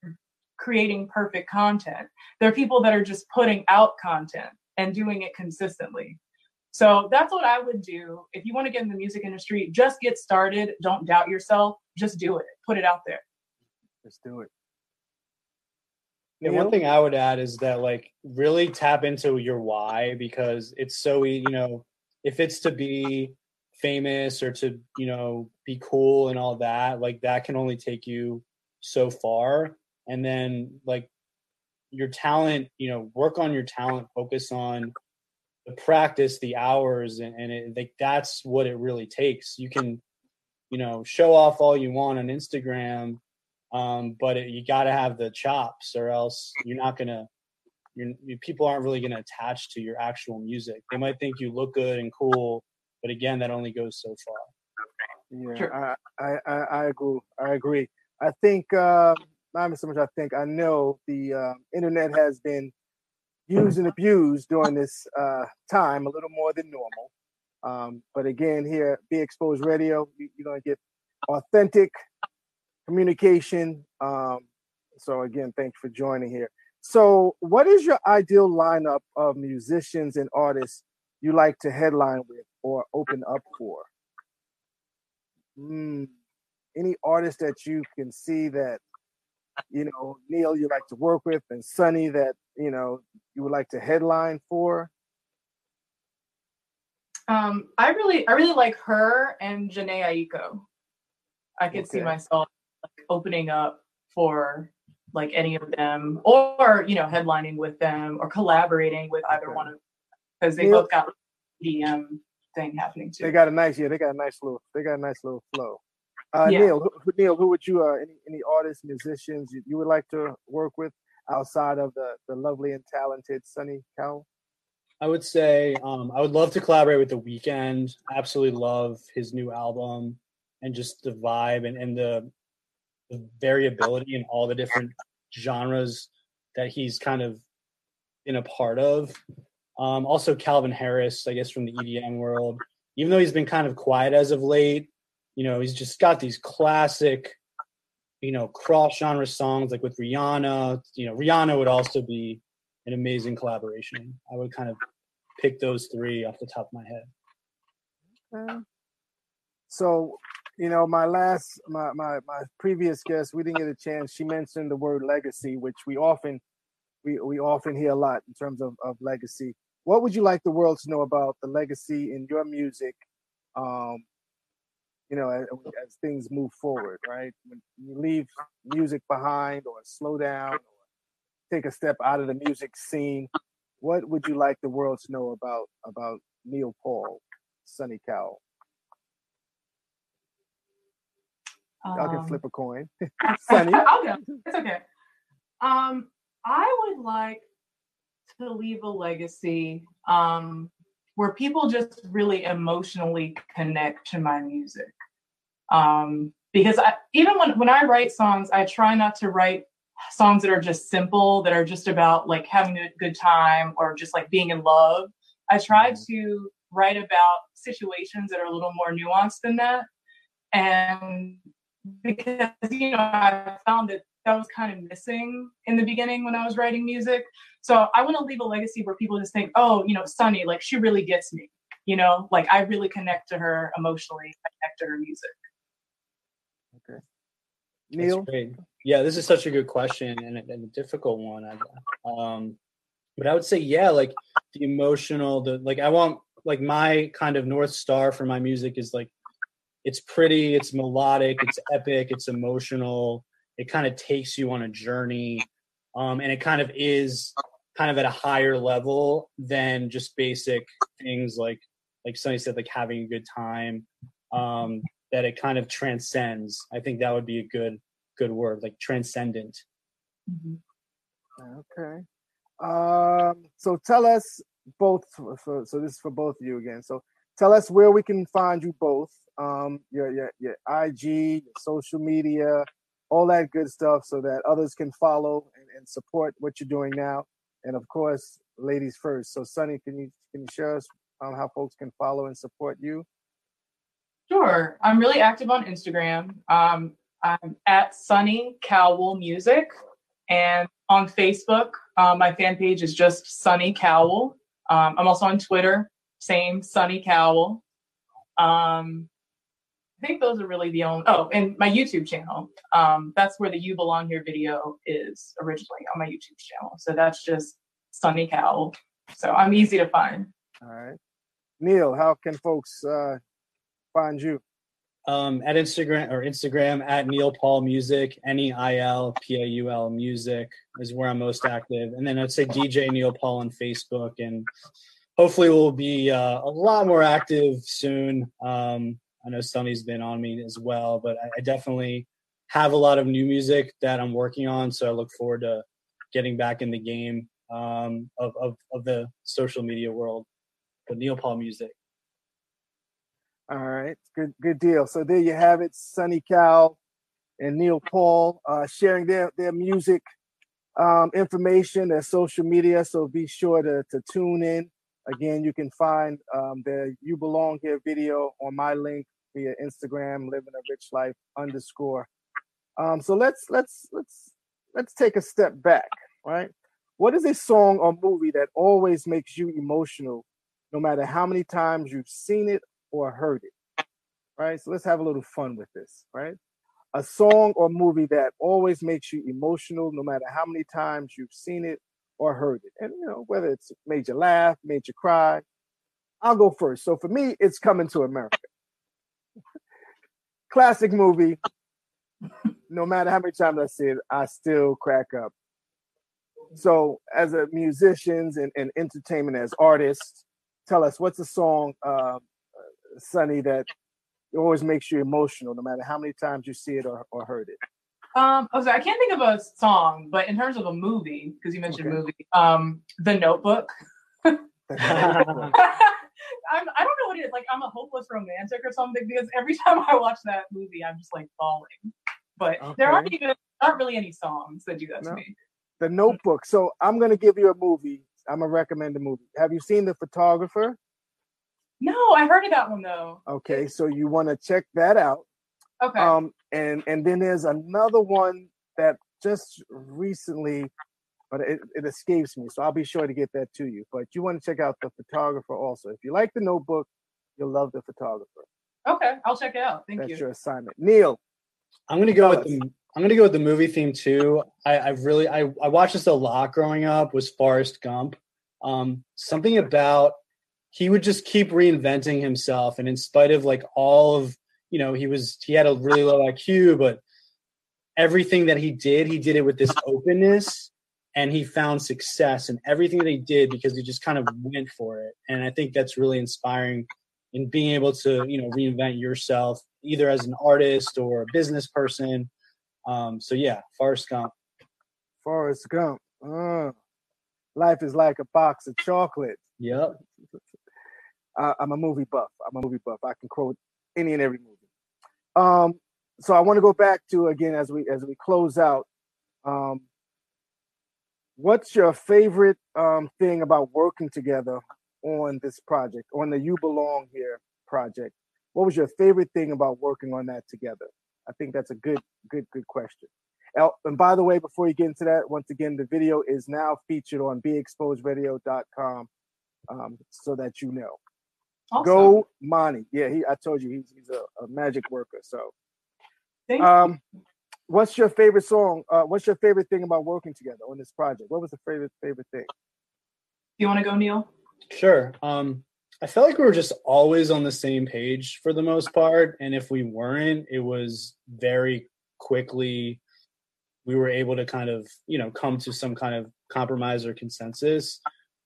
creating perfect content. They're people that are just putting out content and doing it consistently. So that's what I would do. If you want to get in the music industry, just get started. Don't doubt yourself. Just do it. Put it out there. Let's do it. Yeah, Neil? one thing I would add is that like really tap into your why because it's so you know if it's to be famous or to you know be cool and all that like that can only take you so far and then like your talent you know work on your talent focus on the practice the hours and, and it, like that's what it really takes you can you know show off all you want on instagram um, but it, you got to have the chops or else you're not gonna you're, you, people aren't really gonna attach to your actual music they might think you look good and cool but again that only goes so far Yeah, Sure. I, I, I, I agree. I agree. I think uh, not even so much. I think I know the uh, internet has been used and abused during this uh, time a little more than normal. Um, but again, here Be Exposed Radio, you, you're gonna get authentic communication. Um, so again, thanks for joining here. So, what is your ideal lineup of musicians and artists you like to headline with or open up for? Mm, any artist that you can see that you know Neil you like to work with and Sunny that you know you would like to headline for? Um, I really, I really like her and Jhené Aiko. I could see myself like, opening up for like any of them, or you know, headlining with them, or collaborating with either Okay. one of them because they both got EDM thing happening too. They got a nice yeah, they got a nice little they got a nice little flow. Uh, Yeah. Neil, who, who- Neil, who would you uh, any any artists, musicians you, you would like to work with outside of the the lovely and talented Sunny Cowell? i would say um, i would love to collaborate with the Weeknd absolutely love his new album and just the vibe and, and the, the variability in all the different genres that he's kind of been a part of. Um, also, Calvin Harris, I guess, from the EDM world. Even though he's been kind of quiet as of late, you know, he's just got these classic, you know, cross genre songs like with Rihanna. You know, Rihanna would also be an amazing collaboration. I would kind of pick those three off the top of my head. Okay. So, you know, my last, my, my, my previous guest, we didn't get a chance. She mentioned the word legacy, which we often, we, we often hear a lot in terms of, of legacy. What would you like the world to know about the legacy in your music? Um, you know, as, as things move forward, right? When you leave music behind or slow down or take a step out of the music scene, what would you like the world to know about about Neil Paul, Sunny Cowell? Um, I can flip a coin. Sunny. I'll go. It's okay. Um, I would like to leave a legacy um, where people just really emotionally connect to my music. Um, because I, even when, when I write songs, I try not to write songs that are just simple, that are just about like having a good time or just like being in love. I try mm-hmm. to write about situations that are a little more nuanced than that. And because, you know, I found that that was kind of missing in the beginning when I was writing music. So I want to leave a legacy where people just think, oh, you know, Sunny, like she really gets me. You know, like I really connect to her emotionally, connect to her music. Neil? Yeah, this is such a good question and a, and a difficult one. Um, but I would say, yeah, like the emotional, the like I want like my kind of north star for my music is like it's pretty, it's melodic, it's epic, it's emotional. It kind of takes you on a journey, um, and it kind of is kind of at a higher level than just basic things like like Sunny said, like having a good time. Um, that it kind of transcends. I think that would be a good good word, like transcendent. Mm-hmm. Okay. Um, so tell us both. So, so this is for both of you again. So tell us where we can find you both. Um, your your your IG, your social media, all that good stuff, so that others can follow and, and support what you're doing now. And of course, ladies first. So Sunny, can you can you share us um, how folks can follow and support you? Sure. I'm really active on Instagram. Um, I'm at Sunny Cowell Music. And on Facebook, um, my fan page is just Sunny Cowell. Um, I'm also on Twitter, same Sunny Cowell. Um, I think those are really the only. Oh, and my YouTube channel. Um, that's where the "You Belong Here" video is originally on my YouTube channel. So that's just Sunny Cowell. So I'm easy to find. All right, Neil, how can folks uh, find you? Um, at Instagram or Instagram at Neil Paul Music, N E I L P A U L Music is where I'm most active. And then I'd say DJ Neil Paul on Facebook. And hopefully we'll be uh, a lot more active soon. Um, I know Sunny's been on me as well, but I, I definitely have a lot of new music that I'm working on. So I look forward to getting back in the game um, of, of, of the social media world. But Neil Paul Music. All right, good good deal. So there you have it, Sunny Cal and Neil Paul uh, sharing their their music um, information, their social media. So be sure to to tune in. Again, you can find um, the "You Belong Here" video on my link via Instagram, living a rich life underscore. Um, so let's let's let's let's take a step back, right? What is a song or movie that always makes you emotional, no matter how many times you've seen it or heard it. Right? So let's have a little fun with this, right? A song or movie that always makes you emotional no matter how many times you've seen it or heard it. And you know, whether it's made you laugh, made you cry. I'll go first. So for me, it's coming to America. Classic movie. No matter how many times I see it, I still crack up. So, as a musicians and, and entertainment as artists, tell us what's a song uh, Sunny, that always makes you emotional, no matter how many times you see it or, or heard it? Um, oh, I can't think of a song, but in terms of a movie, because you mentioned okay. movie, um, The Notebook. I'm, I don't know what it is. Like, I'm a hopeless romantic or something because every time I watch that movie, I'm just like falling. But okay. there aren't even aren't really any songs that do that No. to me. The Notebook. So I'm gonna give you a movie. I'm gonna recommend a movie. Have you seen The Photographer? No, I heard of that one though. Okay, so you want to check that out. Okay. Um, and and then there's another one that just recently, but it, it escapes me. So I'll be sure to get that to you. But you want to check out The Photographer also. If you like The Notebook, you'll love The Photographer. okay, I'll check it out. Thank That's you. your assignment. Neil, I'm gonna go with the I'm gonna go with the movie theme too. I, I really I, I watched this a lot growing up was Forrest Gump. Um, something about he would just keep reinventing himself, and in spite of like all of you know, he was he had a really low IQ, but everything that he did, he did it with this openness, and he found success in everything that he did because he just kind of went for it. And I think that's really inspiring in being able to you know reinvent yourself either as an artist or a business person. Um, so yeah, Forrest Gump. Forrest Gump. Uh, life is like a box of chocolate. Yep. I, I'm a movie buff. I'm a movie buff. I can quote any and every movie. Um, so I want to go back to again as we as we close out. Um, what's your favorite um, thing about working together on this project, on the You Belong Here project? What was your favorite thing about working on that together? I think that's a good, good, good question. And by the way, before you get into that, once again, the video is now featured on beexposedradio.com um, so that you know. Awesome. Go Monty. Yeah, he I told you he's he's a, a magic worker. So Thank you. um what's your favorite song? Uh what's your favorite thing about working together on this project? What was the favorite favorite thing? you want to go, Neil? Sure. Um, I felt like we were just always on the same page for the most part, and if we weren't, it was very quickly we were able to kind of you know come to some kind of compromise or consensus.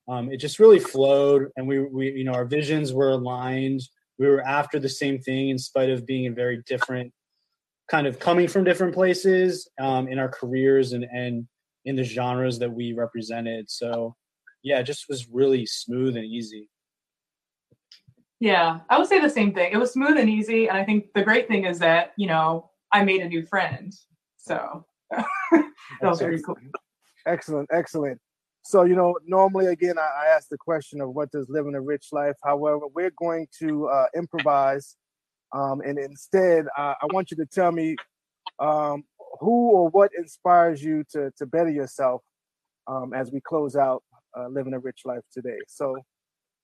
Um, it just really flowed, and we we you know our visions were aligned. We were after the same thing in spite of being in very different kind of coming from different places um, in our careers and and in the genres that we represented. So yeah, it just was really smooth and easy. Yeah, I would say the same thing. It was smooth and easy, and I think the great thing is that you know I made a new friend. So that was very cool. Excellent, excellent. So, you know, normally again, I, I ask the question of what does living a rich life. However, we're going to uh, improvise, um, and instead, uh, I want you to tell me um, who or what inspires you to to better yourself um, as we close out uh, living a rich life today. So,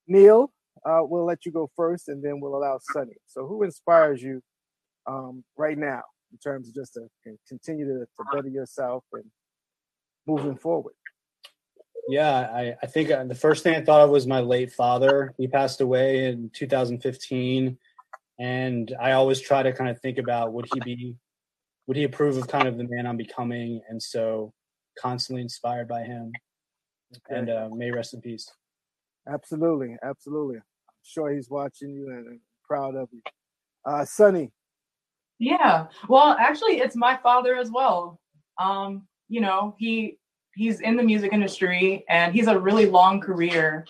Neil, uh, we'll let you go first, and then we'll allow Sunny. So, who inspires you um, right now in terms of just to continue to, to better yourself and moving forward? Yeah, I, I think uh, the first thing I thought of was my late father. He passed away in 2015. And I always try to kind of think about would he be, would he approve of kind of the man I'm becoming? And so constantly inspired by him. And uh, may he rest in peace. Absolutely, absolutely. I'm sure he's watching you and, and proud of you. Uh, Sunny, Yeah. Well, actually, it's my father as well. Um, you know, he he's in the music industry and he's a really long career.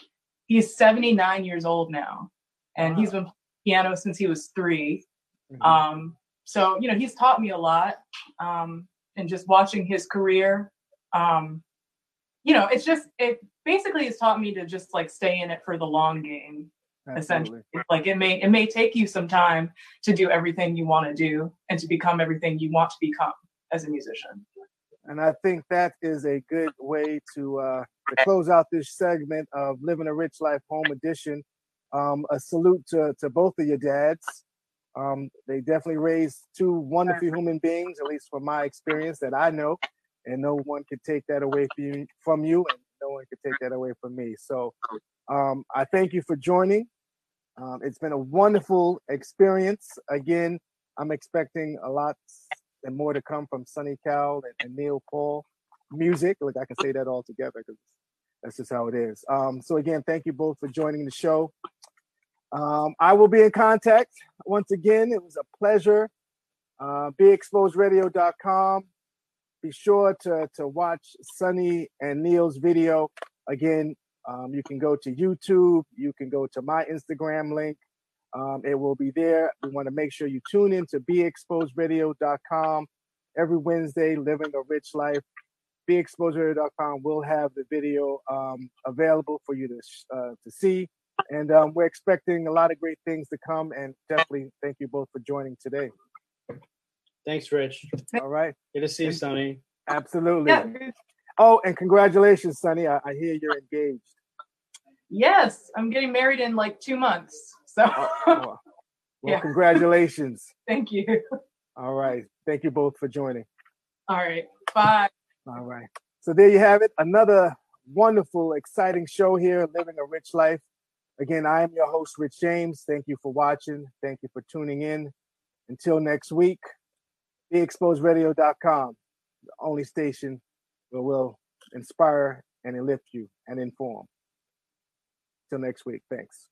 He's 79 years old now, and he's been playing piano since he was 3 Mhm. Um, so you know, he's taught me a lot. Um, and just watching his career, um, you know, it's just it basically has taught me to just like stay in it for the long game essentially like it may it may take you some time to do everything you want to do and to become everything you want to become as a musician And I think that is a good way to uh, to close out this segment of Living a Rich Life Home Edition. Um, a salute to, to both of your dads. Um, they definitely raised two wonderful human beings, at least from my experience that I know, and no one could take that away from you, from you and no one could take that away from me. So um, I thank you for joining. Um, it's been a wonderful experience. Again, I'm expecting a lot and more to come from Sunny Cal and, and Neil Paul. Music, like I can say that all together because that's just how it is. Um, so again, thank you both for joining the show. Um, I will be in contact once again. It was a pleasure. Uh, BeExposedRadio.com. Be sure to to watch Sunny and Neil's video. Again, um, you can go to YouTube. You can go to my Instagram link. Um, it will be there. We want to make sure you tune in to BeExposedRadio.com every Wednesday, living a rich life. BeExposedRadio.com will have the video um, available for you to uh, to see, and um, we're expecting a lot of great things to come. And definitely, thank you both for joining today. Thanks, Rich. All right, good to see you, Sunny. Absolutely. Yeah. Oh, and congratulations, Sunny. I, I, hear you're engaged. Yes, I'm getting married in like two months. So, oh. well, yeah. congratulations. Thank you. All right. Thank you both for joining. All right. Bye. All right. So there you have it. Another wonderful, exciting show here, Living a Rich Life. Again, I am your host, Rich James. Thank you for watching. Thank you for tuning in. Until next week, beexposedradio.com, the only station where we'll inspire and lift you and inform. Till next week. Thanks.